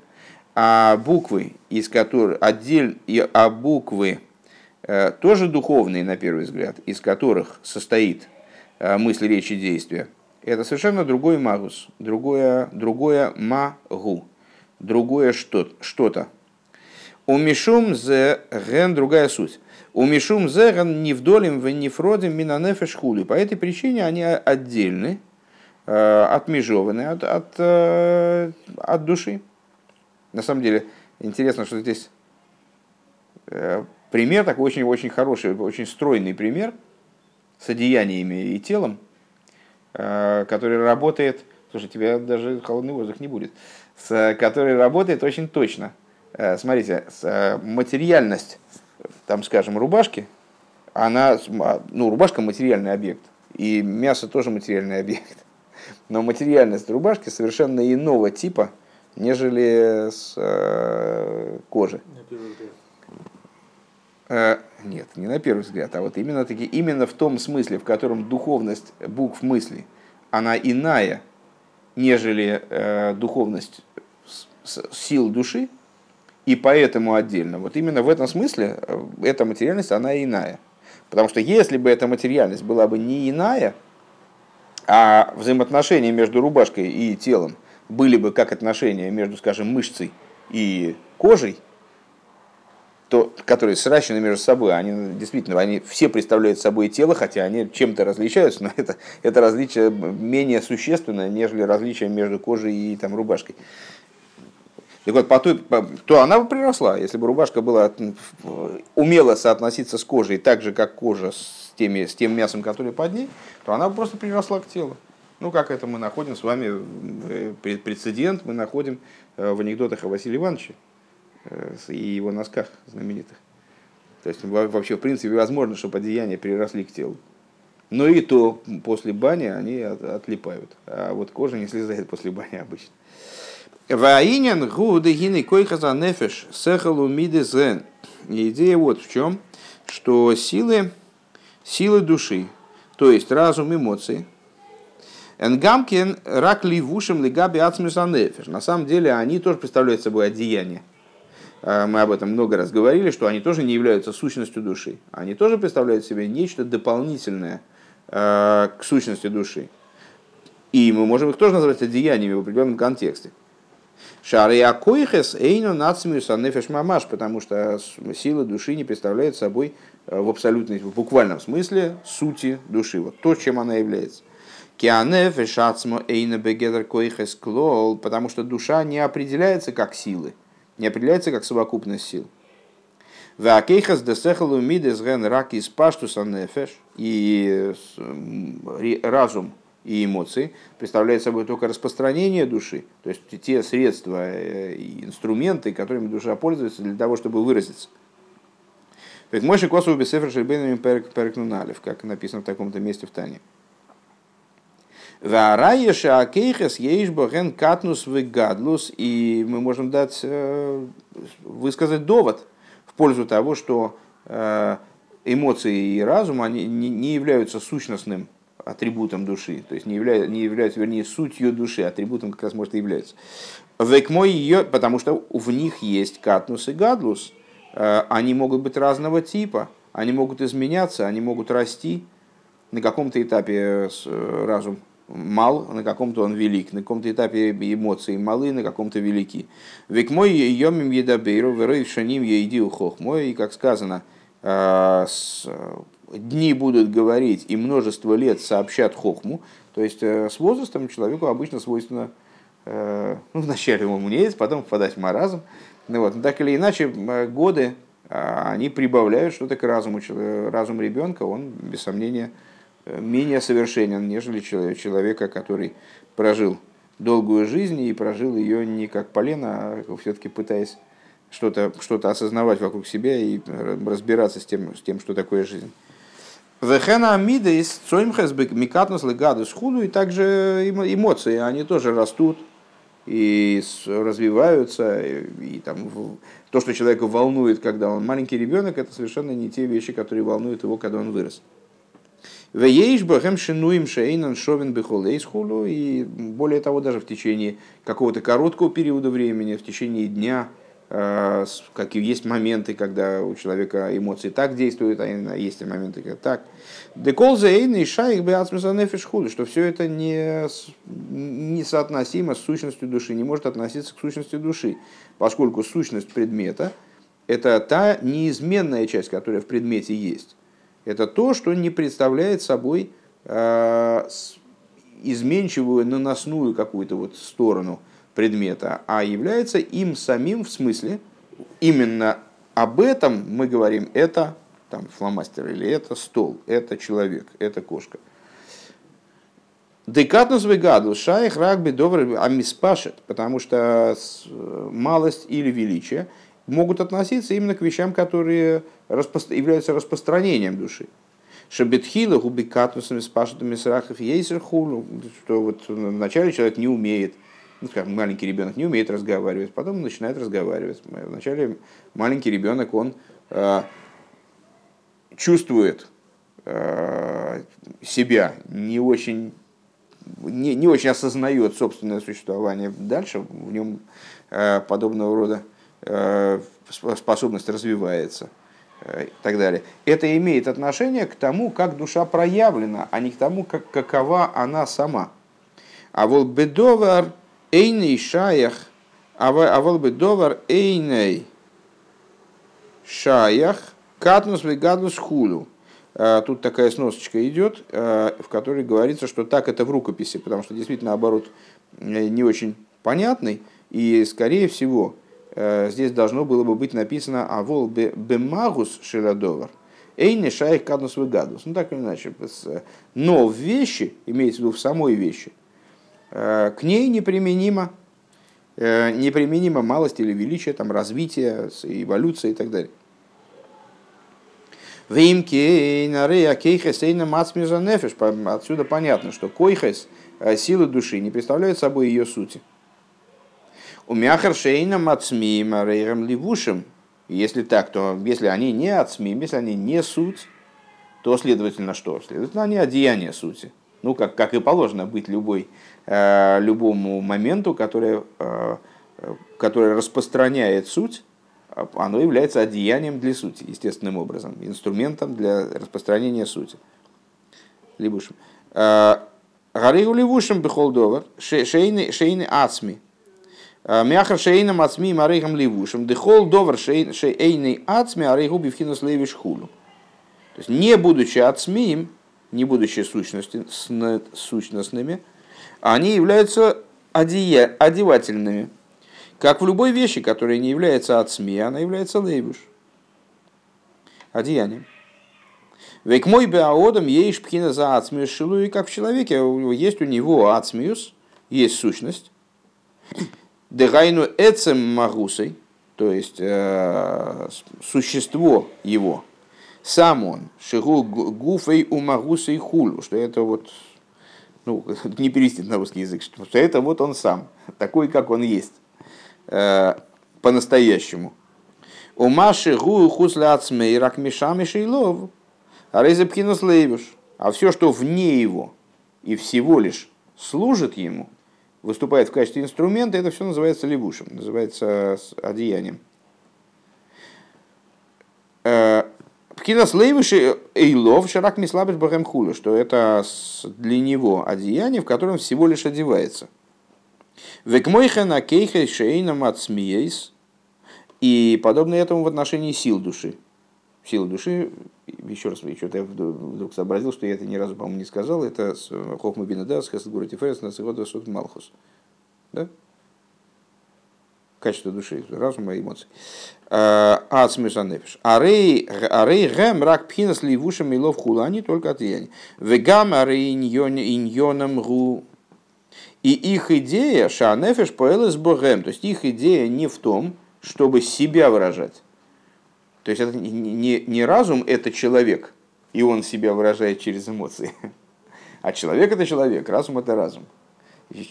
а буквы, из которых отдель, а буквы э, тоже духовные на первый взгляд, из которых состоит э, мысль, речь и действие, это совершенно другой магус, другое, другое магу, другое что-то. У Мишум зе ген другая суть. У Мишум зе ген не вдолем в нефродим минанефеш хули. По этой причине они отдельны, Э, отмежеваны от, от, э, от души. На самом деле, интересно, что здесь э, пример такой очень-очень хороший, очень стройный пример с одеяниями и телом, который работает, слушай, тебя даже холодный воздух не будет, с, который работает очень точно. Смотрите, материальность, там, скажем, рубашки, она, ну, рубашка материальный объект, и мясо тоже материальный объект но материальность рубашки совершенно иного типа, нежели с э, кожи. Э, нет, не на первый взгляд, а вот именно, таки, именно в том смысле, в котором духовность букв мысли, она иная, нежели э, духовность сил души, и поэтому отдельно. Вот именно в этом смысле э, эта материальность, она иная. Потому что если бы эта материальность была бы не иная, а взаимоотношения между рубашкой и телом были бы как отношения между, скажем, мышцей и кожей, то, которые сращены между собой, они действительно, они все представляют собой тело, хотя они чем-то различаются, но это, это различие менее существенное, нежели различие между кожей и там, рубашкой. Так вот, по той, по, то она бы приросла, если бы рубашка была умела соотноситься с кожей так же, как кожа с теми, с тем мясом, которое под ней, то она просто приросла к телу. Ну, как это мы находим с вами э, прецедент, мы находим э, в анекдотах о Василии Ивановиче и его носках знаменитых. То есть вообще, в принципе, возможно, чтобы одеяния приросли к телу. Но и то после бани они от, отлипают. А вот кожа не слезает после бани обычно. Ваинен гуды гины койхаза нефеш сехалу миды зен. Идея вот в чем, что силы силы души, то есть разум, эмоции. Энгамкин рак ливушим лигаби ацмисанефиш. На самом деле они тоже представляют собой одеяние. А, мы об этом много раз говорили, что они тоже не являются сущностью души. Они тоже представляют себе нечто дополнительное а, к сущности души. И мы можем их тоже назвать одеяниями в определенном контексте. Шары акойхес эйну нацмиус анефеш мамаш, потому что сила души не представляет собой э, в абсолютной, в буквальном смысле сути души, вот то, чем она является. Кианефеш ацмо эйна бегедер койхес клол, потому что душа не определяется как силы, не определяется как совокупность сил. Вакейхас десехалу мидес ген рак из паштуса нефеш, и разум и эмоции представляют собой только распространение души, то есть те средства э, и инструменты, которыми душа пользуется для того, чтобы выразиться. Ведь Мойши Косову Бесефер Шельбейнами Перекнуналев, как написано в таком-то месте в Тане. Вараеша Акейхес Ейшбоген Катнус Вегадлус, и мы можем дать, э, высказать довод в пользу того, что э, эмоции и разум они не являются сущностным атрибутом души, то есть не являются, не являются, вернее, сутью души, атрибутом как раз может и является. Век мой ее, потому что в них есть катнус и гадлус, э, они могут быть разного типа, они могут изменяться, они могут расти. На каком-то этапе разум мал, на каком-то он велик, на каком-то этапе эмоции малы, на каком-то велики. Век мой йомим едабейру, верой шаним ейдил хохмой, и как сказано, э, дни будут говорить и множество лет сообщат хохму, то есть э, с возрастом человеку обычно свойственно э, ну, вначале ему умнеет, потом впадать в маразм. Ну, вот. Но так или иначе, годы а, они прибавляют что-то к разуму. Разум ребенка, он, без сомнения, э, менее совершенен, нежели человека, который прожил долгую жизнь и прожил ее не как полено, а все-таки пытаясь что-то что осознавать вокруг себя и разбираться с тем, с тем, что такое жизнь. Вехена амидейс цоймхесбек микатнус легадус худу, и также эмоции, они тоже растут и развиваются, и, и там, то, что человека волнует, когда он маленький ребенок, это совершенно не те вещи, которые волнуют его, когда он вырос. Вееш бахем шинуем шейнан шовен бехолейс хулу, и более того, даже в течение какого-то короткого периода времени, в течение дня, Э, какие есть моменты, когда у человека эмоции так действуют, а есть моменты, как так. Декол заэйный шайх нефиш что все это не, не соотносимо с сущностью души, не может относиться к сущности души, поскольку сущность предмета – это та неизменная часть, которая в предмете есть. Это то, что не представляет собой э, изменчивую, наносную какую-то вот сторону – предмета, а является им самим в смысле, именно об этом мы говорим, это там фломастер или это стол, это человек, это кошка. Декатнус вегаду шайх рагби добрый амиспашет, потому что малость или величие могут относиться именно к вещам, которые являются распространением души. Шабетхила губикатнусами спашетами срахов ейсер хулу, что вот вначале человек не умеет – ну, скажем, маленький ребенок не умеет разговаривать, потом начинает разговаривать. Вначале маленький ребенок, он э, чувствует э, себя, не очень, не, не очень осознает собственное существование. Дальше в нем э, подобного рода э, способность развивается э, и так далее. Это имеет отношение к тому, как душа проявлена, а не к тому, как, какова она сама. А вот бедовар Эйней шаях, а вол бы довар эйней шаях, катнус вегадус хулю. А, тут такая сносочка идет, а, в которой говорится, что так это в рукописи, потому что действительно оборот э, не очень понятный, и скорее всего э, здесь должно было бы быть написано «Авол бемагус шеладовар». Эйне шайх каднус вегадус. Ну так или иначе. Но в вещи, имеется в виду в самой вещи, Э, к ней неприменимо, э, неприменимо малость или величие, там, развитие, эволюция и так далее. Отсюда понятно, что койхес, э, силы души, не представляют собой ее сути. У мяхар шейна мацмим рейрам ливушем. Если так, то если они не ацмим, если они не суть, то следовательно что? Следовательно, они одеяния сути. Ну, как, как и положено быть любой Э, любому моменту, который, э, который распространяет суть, оно является одеянием для сути, естественным образом, инструментом для распространения сути. Либушим. Э, Гаригу левушим бихолдовар, шейны ацми. Мяхар шейном ацми марейхам ливушем. Дехол довар шейный ацми арейгу бифхинус левиш хулу. То есть не будучи ацмием, не будучи сущности, сущностными, они являются одея, одевательными. Как в любой вещи, которая не является ацми, она является лейбуш. Одеянием. Век мой беаодам ешь пхина за ацмиус шилу, и как в человеке есть у него ацмиус, есть сущность. Дегайну эцем магусой, то есть э, существо его, сам он, шигу гуфей у магусой хулу, что это вот, ну, не перевести на русский язык, что это вот он сам, такой, как он есть, э, по-настоящему. У Маши гу хусля ацмей рак мишами шейлов, а резепхинус лейвуш. А все, что вне его и всего лишь служит ему – выступает в качестве инструмента, это все называется левушем, называется одеянием. Э, Пкинас лейвыши эйлов шарак мислабиш бахем хула, что это для него одеяние, в котором всего лишь одевается. Векмойха на кейха шейнам от и подобно этому в отношении сил души. Силы души еще раз, что-то я вдруг сообразил, что я это ни разу, по-моему, не сказал, это с э, Хохма Бинадас, Хесадгура Тиферес, Нацигода Суд Малхус. Да? Качество души, разума и эмоций. А, Ацмис анефиш. Арей гэм рак пхинас ливушем милов хулани только от яни. Вегам арей иньоном гу. И их идея, шанефиш поэлэс богем, то есть их идея не в том, чтобы себя выражать, то есть это не, не разум, это человек, и он себя выражает через эмоции. А человек это человек, разум это разум.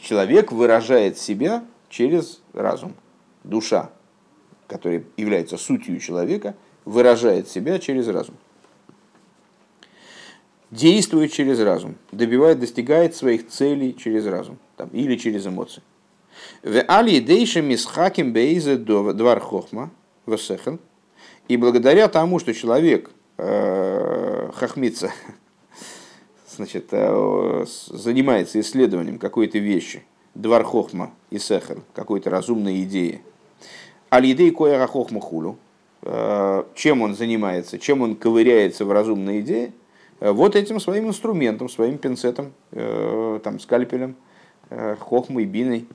Человек выражает себя через разум. Душа, которая является сутью человека, выражает себя через разум. Действует через разум, добивает, достигает своих целей через разум там, или через эмоции. В али дейша мисхаким бейзе двар хохма весехен – и благодаря тому, что человек э, хохмится, значит, э, занимается исследованием какой-то вещи, двор хохма и сехер, какой-то разумной идеи, алидей коя хохма хулу, э, чем он занимается, чем он ковыряется в разумной идее, э, вот этим своим инструментом, своим пинцетом, э, там, скальпелем, э, хохмой, биной.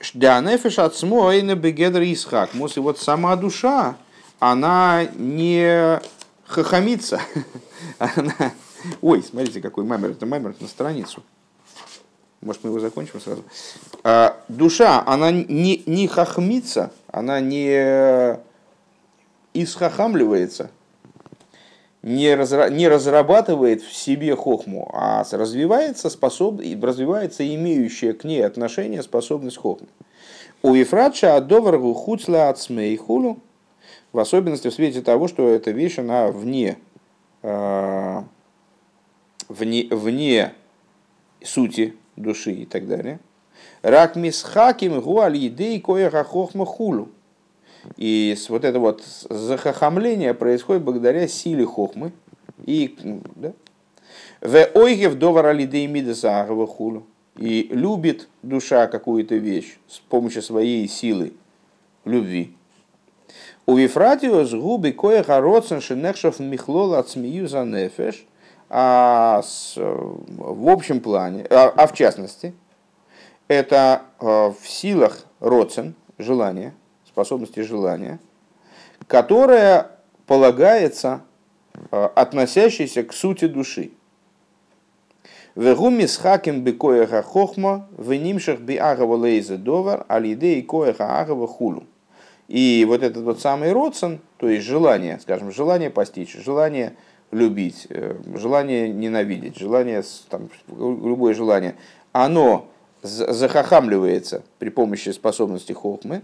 Шданефиш от смойна бегедр исхак. И вот сама душа, она не хохомится. она... Ой, смотрите, какой маймер. Это маймер на страницу. Может, мы его закончим сразу. А, душа, она не, не хохмится, она не исхохамливается, не, разра... не разрабатывает в себе хохму, а развивается, способ... развивается имеющая к ней отношение способность хохмы. У Ефратша адоваргу хуцла от хулу в особенности в свете того, что эта вещь, она вне, э, вне, вне сути души и так далее. Рак мисхаким гуаль едей коя хохма хулу. И вот это вот захохомление происходит благодаря силе хохмы. И, да? В ойгев довар алидей мидасагова хулу. И любит душа какую-то вещь с помощью своей силы любви. У Вифратиус губи кое хароцен шинехшев михлол от смею за нефеш, а в общем плане, а, а в частности, это э, в силах роцен, желания, способности желания, которая полагается, э, относящейся к сути души. Вегуми с хаким бекоеха хохма, венимших би агава лейзе довар, алидей коеха агава хулу. И вот этот вот самый родсон, то есть желание, скажем, желание постичь, желание любить, э, желание ненавидеть, желание, там, любое желание, оно захахамливается при помощи способности хохмы,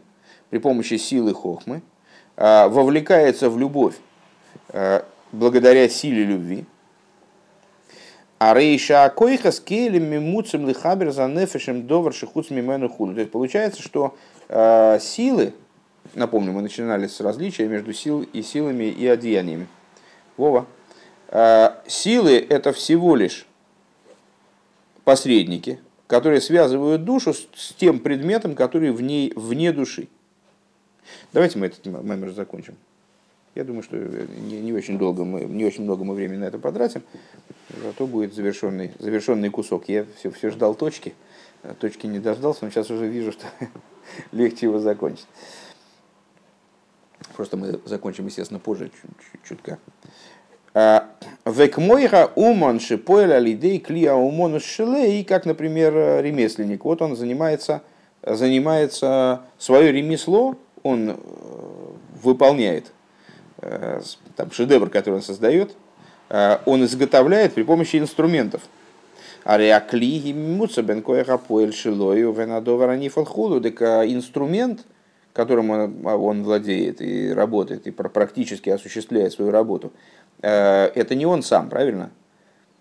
при помощи силы хохмы, а, вовлекается в любовь э, благодаря силе любви. А рейша койха с келем мимуцем лихабер за нефешем довар шихуц мимену. То есть получается, что э, силы, Напомню, мы начинали с различия между сил и силами и одеяниями. Вова. А, силы – это всего лишь посредники, которые связывают душу с, тем предметом, который в ней вне души. Давайте мы этот мемор закончим. Я думаю, что не, не, очень долго мы, не очень много мы времени на это потратим, зато будет завершенный, завершенный кусок. Я все, все ждал точки, а точки не дождался, но сейчас уже вижу, что легче его закончить. Просто мы закончим, естественно, позже, чутка. А, Векмойра умон шипойля лидей клия умону шилей, как, например, ремесленник. Вот он занимается, занимается свое ремесло, он э, выполняет Э, там, шедевр, который он создает, э, он изготовляет при помощи инструментов. Ариакли муца бенкоеха поэль шилою венадовара нифалхулу. Так инструмент, которым он, а, он владеет и работает, и практически осуществляет свою работу, э, это не он сам, правильно?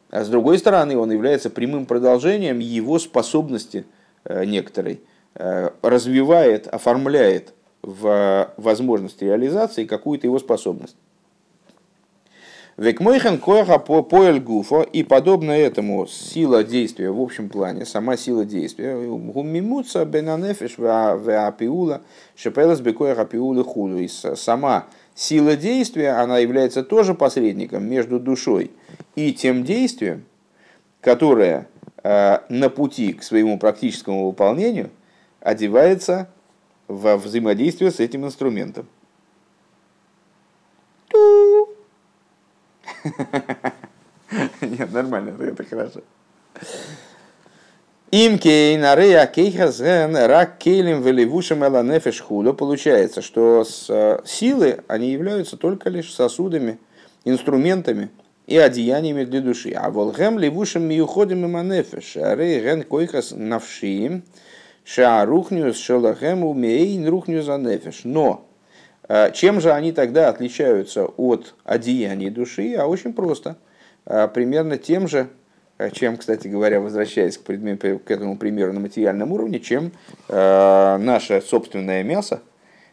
А с другой стороны, он является прямым продолжением его способности некоторой, развивает, оформляет в возможность реализации какую-то его способность. Векмойхен коэха по поэль гуфо, и подобно этому сила действия в общем плане, сама сила действия, гумимуца бенанефиш веапиула, шепелас бекоэха пиула худу. И сама сила действия, она является тоже посредником между душой и тем действием, которое э, на пути к своему практическому выполнению одевается во взаимодействие с этим инструментом. Нет, нормально, это хорошо. Имкей нарея кейхазген рак кейлем велевушем эланефеш худо. Получается, что с, силы, они являются только лишь сосудами, инструментами и одеяниями для души. А волгем левушем миюходим и манефеш. Арей ген койхас навшиим. Шаарухнюс шелахему мейн рухнюс анефиш. Но э, чем же они тогда отличаются от одеяний души? А очень просто. Э, примерно тем же, э, чем, кстати говоря, возвращаясь к, предмету, к этому примеру на материальном уровне, чем наше собственное мясо,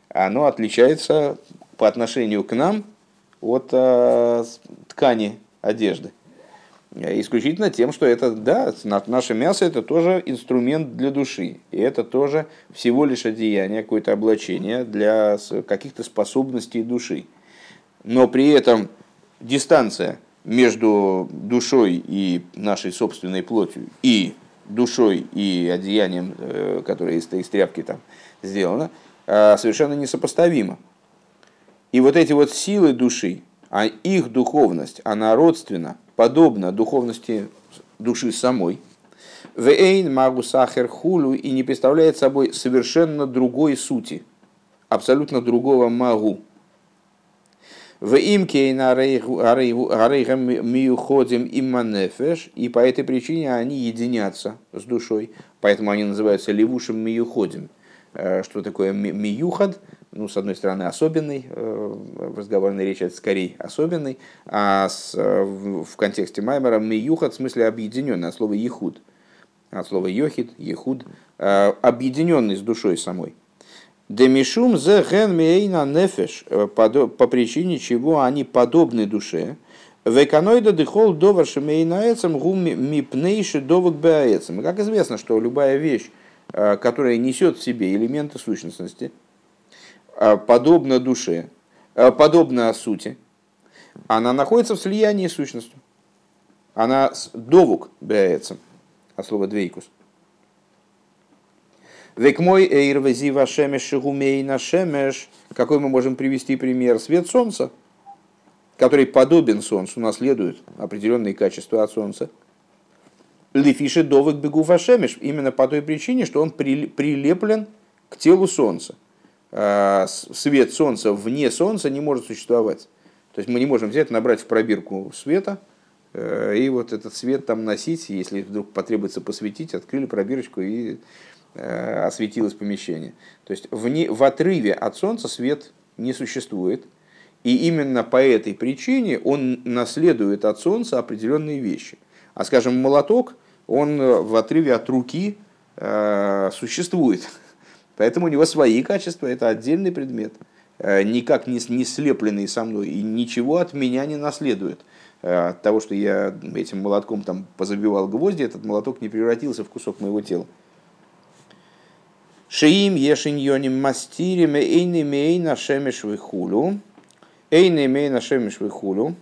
оно отличается по отношению к нам от ткани одежды. Исключительно тем, что это, да, наше мясо это тоже инструмент для души. И это тоже всего лишь одеяние, какое-то облачение для каких-то способностей души. Но при этом дистанция между душой и нашей собственной плотью и душой и одеянием, э, которое из, из тряпки там сделано, э, совершенно несопоставима. И вот эти вот силы души, а их духовность, она родственна подобно духовности души самой. Вейн магу сахер хулу и не представляет собой совершенно другой сути, абсолютно другого магу. В имке миуходим имманефеш, и по этой причине они единятся с душой, поэтому они называются левушим миуходим. Э, что такое миюхад? Ну, с одной стороны, особенный, э, в разговорной речи это скорее особенный, а с, э, в контексте Маймера миюхат в смысле объединенный, от слова ехуд, от слова йохид, ехуд, э, объединенный с душой самой. Демишум зе ген мейна нефеш, по причине чего они подобны душе, Веканоида дыхол довар шемейнаэцем гум мипнейши довок беаэцем. Как известно, что любая вещь, которая несет в себе элементы сущностности, Э, подобно душе, э, подобно сути, она находится в слиянии с сущностью. Она довук бяется, от слова двейкус. Век мой эйр везива шемеш шигумей на шемеш. Какой мы можем привести пример? Свет солнца, который подобен солнцу, наследует определенные качества от солнца. Лифиши довык бегу фашемеш. Именно по той причине, что он прилеплен к телу солнца. А, свет Солнца вне Солнца не может существовать. То есть мы не можем взять, набрать в пробирку света, э, и вот этот свет там носить, если вдруг потребуется посветить, открыли пробирочку и э, осветилось помещение. То есть вне, в отрыве от Солнца свет не существует, и именно по этой причине он наследует от Солнца определенные вещи. А скажем, молоток, он в отрыве от руки э, существует. Поэтому у него свои качества, это отдельный предмет, э, никак не, не слепленный со мной и ничего от меня не наследует. э, от того, что я этим молотком там позабивал гвозди, этот молоток не превратился в кусок моего тела. Шиим ешиньоним мастирим эйны мейна шемеш хулю. Эйны мейна шемеш хулю.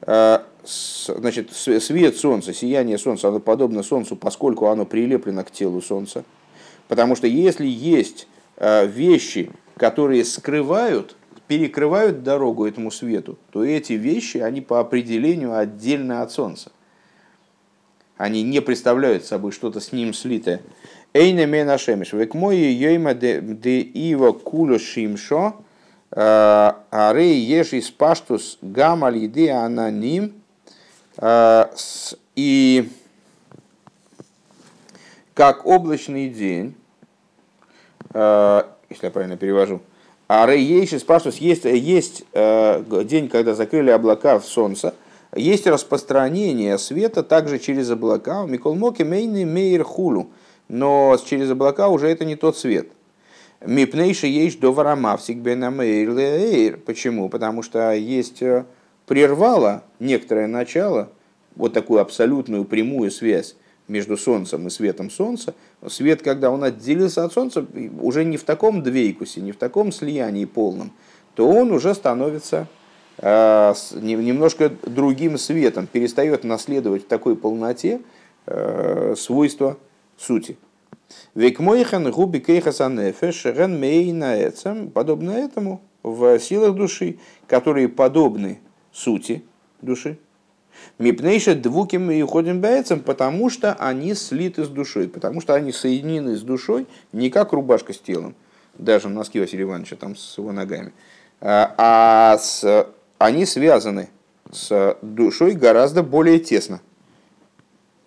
Э, значит, свет солнца, сияние солнца, оно подобно солнцу, поскольку оно прилеплено к телу солнца. Потому что если есть э, вещи, которые скрывают, перекрывают дорогу этому свету, то эти вещи, они по определению отдельно от солнца. Они не представляют собой что-то с ним слитое. Эйна мена шемиш. Век мой йойма де ива куло шимшо. Э, Арей еши спаштус гамаль еды ананим. Э, и как облачный день, э, если я правильно перевожу, а Рейейши спрашивают, есть, есть день, когда закрыли облака в солнце, есть распространение света также через облака. Микол Моки Мейни Мейр Хулу но через облака уже это не тот свет. Мипнейши есть до варамавсик бенамейр Почему? Потому что есть э, прервало некоторое начало, вот такую абсолютную прямую связь между Солнцем и светом Солнца. Свет, когда он отделился от Солнца, уже не в таком двейкусе, не в таком слиянии полном, то он уже становится э, немножко другим светом, перестает наследовать в такой полноте э, свойства сути. Векмойхан губи кейхасанефеш рен мейнаэцем, подобно этому в силах души, которые подобны сути души. Мипнейша двуким и уходим бэцем, потому что они слиты с душой, потому что они соединены с душой не как рубашка с телом, даже носки Василия Ивановича там с его ногами, а, а с, они связаны с душой гораздо более тесно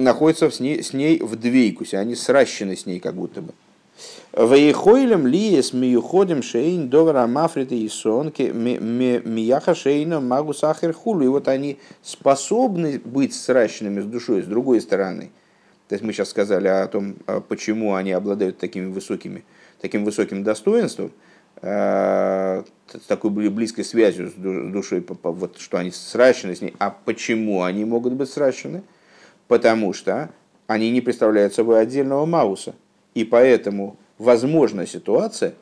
находятся с ней, с ней в двейкусе, они сращены с ней как будто бы. Вейхойлем ли с миюходим шейн довара мафрита и сонки мияха шейна магу сахар хулу. И вот они способны быть сращенными с душой, с другой стороны. То есть мы сейчас сказали о том, а почему они обладают такими высокими, таким высоким достоинством, а, такой близкой связью с душой, вот, что они сращены с ней. А почему они могут быть сращены? потому что они не представляют собой отдельного Мауса. И поэтому возможна ситуация,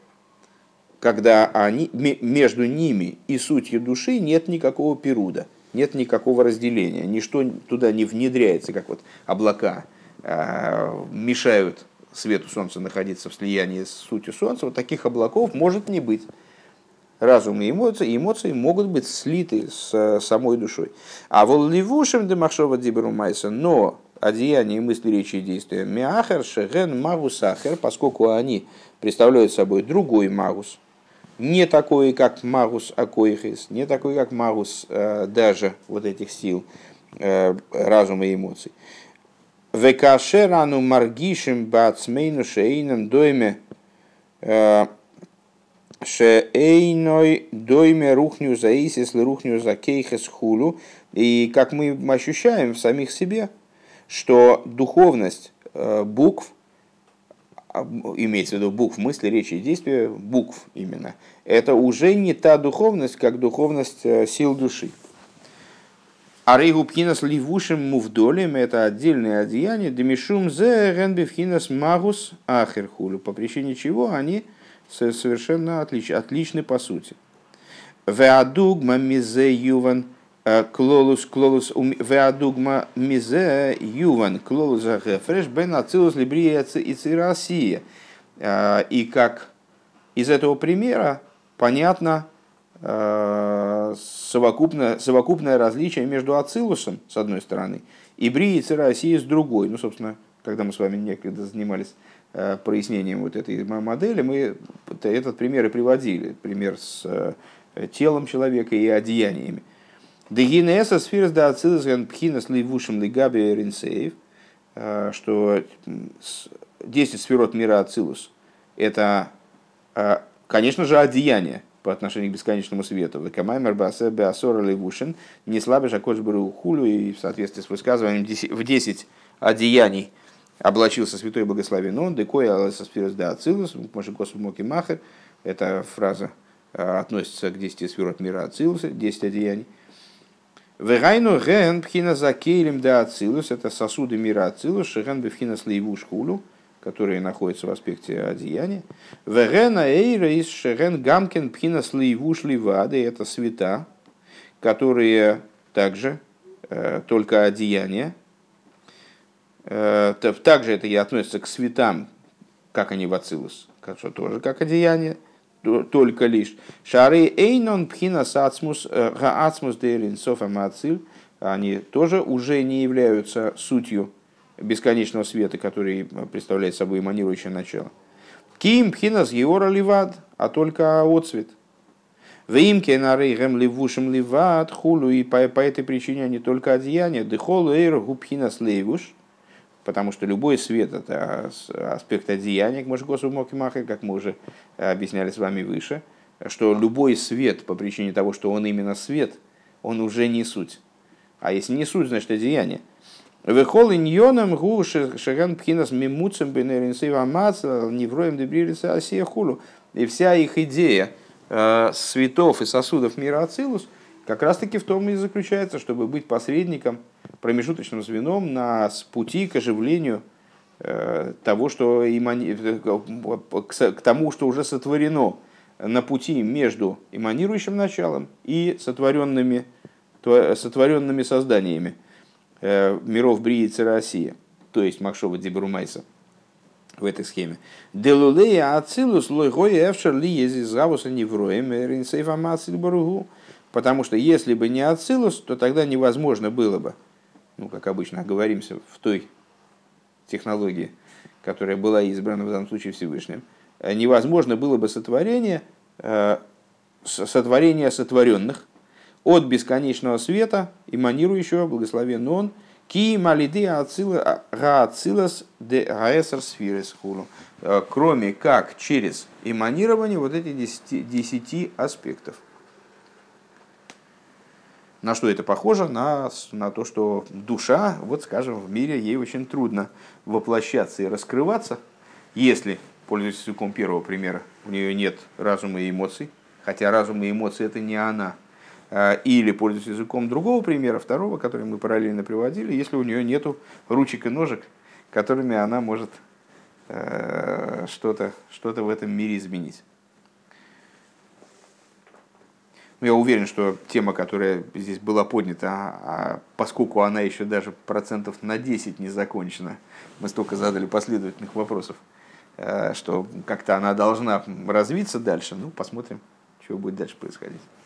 когда они, между ними и сутью души нет никакого перуда, нет никакого разделения, ничто туда не внедряется, как вот облака э, мешают свету Солнца находиться в слиянии с сутью Солнца, вот таких облаков может не быть. Разум и эмоции, эмоции могут быть слиты с э, самой душой. А волливушем демашова диберу майса, но одеяние, мысли, речи и действия миахер, шеген, магус ахер, поскольку они представляют собой другой магус, не такой, как магус акоихис, не такой, как магус э, даже вот этих сил э, разума и эмоций. Векашерану маргишем бацмейну шейном дойме Шеэйной дойме рухню за исис, рухню за кейхес хулю. И как мы ощущаем в самих себе, что духовность э, букв, имеется в виду букв мысли, речи и действия, букв именно, это уже не та духовность, как духовность э, сил души. А рейгубхинас ливушим мувдолем это отдельное одеяние, демишум зе ренбифхинас магус ахерхулю, по причине чего они совершенно отлич, отличны по сути. Веадугма мизе юван клолус клолус веадугма мизе юван клолус гефреш бен ацилус либрия и цирасия. Э, и как из этого примера понятно э, совокупное, совокупное различие между ацилусом, с одной стороны, и брией России с другой. Ну, собственно, когда мы с вами некогда занимались Э, прояснением вот этой модели мы этот пример и приводили. Пример с э, телом человека и одеяниями. Дегинеса сфирс да ацилсган пхинас ливушим лигаби ринсеев, э, что 10 сферот мира Ацилус – это, конечно же, одеяние по отношению к бесконечному свету. Векамаймер басе беасора ливушин, не слабишь акош хулю, и в соответствии с высказыванием в 10 одеяний – облачился святой благословен декой аласаспирус да ацилус, машикосу моки махер. Эта фраза э, относится к 10 сферот мира Ацилуса, 10 одеяний. Вегайну ген пхина за кейлем да ацилус, это сосуды мира ацилус, шеген бифхина слейву шхулу, которые находятся в аспекте одеяния. Вегена эйра из шеген гамкин пхина слейву шливады, это света, которые также э, только одеяния. Э, также это и относится к светам, как они в ацилус, что тоже как одеяние только лишь. Шары эйнон пхина сацмус э, гаацмус дейлин софамациль, они тоже уже не являются сутью бесконечного света, который представляет собой эманирующее начало. Ким пхина с геора ливад, а только отцвет. Вимке на рейгем ливушем ливад хулу, и по, по этой причине они только одеяния. Дехолу эйр губхина слейвуш, потому что любой свет – это аспект одеяния к Машгосу Мокимахе, как мы уже объясняли с вами выше, что любой свет, по причине того, что он именно свет, он уже не суть. А если не суть, значит одеяние. Вехол иньоном гу шаган пхинас мимуцем невроем дебририца асия хулу. И вся их идея э, светов и сосудов мира Ацилус как раз таки в том и заключается, чтобы быть посредником, промежуточным звеном на пути к оживлению э, того, что имани... к тому, что уже сотворено на пути между эманирующим началом и сотворенными, сотворенными созданиями э, миров Бриицы России, то есть Макшова Дебрумайса в этой схеме. Делулея ацилус лойгой эвшер ли ези завуса невроем ринсейфа мациль баругу. Потому что если бы не ацилус, то тогда невозможно было бы. Ну, как обычно, оговоримся в той технологии, которая была избрана в данном случае Всевышним, э, невозможно было бы сотворение, э, сотворение сотворенных от бесконечного света, эманирующего, благословен он, ки малиды ацилас де гаэсар сфирес хулу, э, кроме как через эманирование вот этих десяти, десяти аспектов. На что это похоже? На, на то, что душа, вот скажем, в мире ей очень трудно воплощаться и раскрываться, если, пользуясь языком первого примера, у нее нет разума и эмоций, хотя разум и эмоции это не она, а, или, пользуясь языком другого примера, второго, который мы параллельно приводили, если у нее нет ручек и ножек, которыми она может э, что-то что в этом мире изменить. Но ну, я уверен, что тема, которая здесь была поднята, а поскольку она еще даже процентов на 10 не закончена, мы столько задали последовательных вопросов, э, что как-то она должна развиться дальше. Ну, посмотрим, что будет дальше происходить.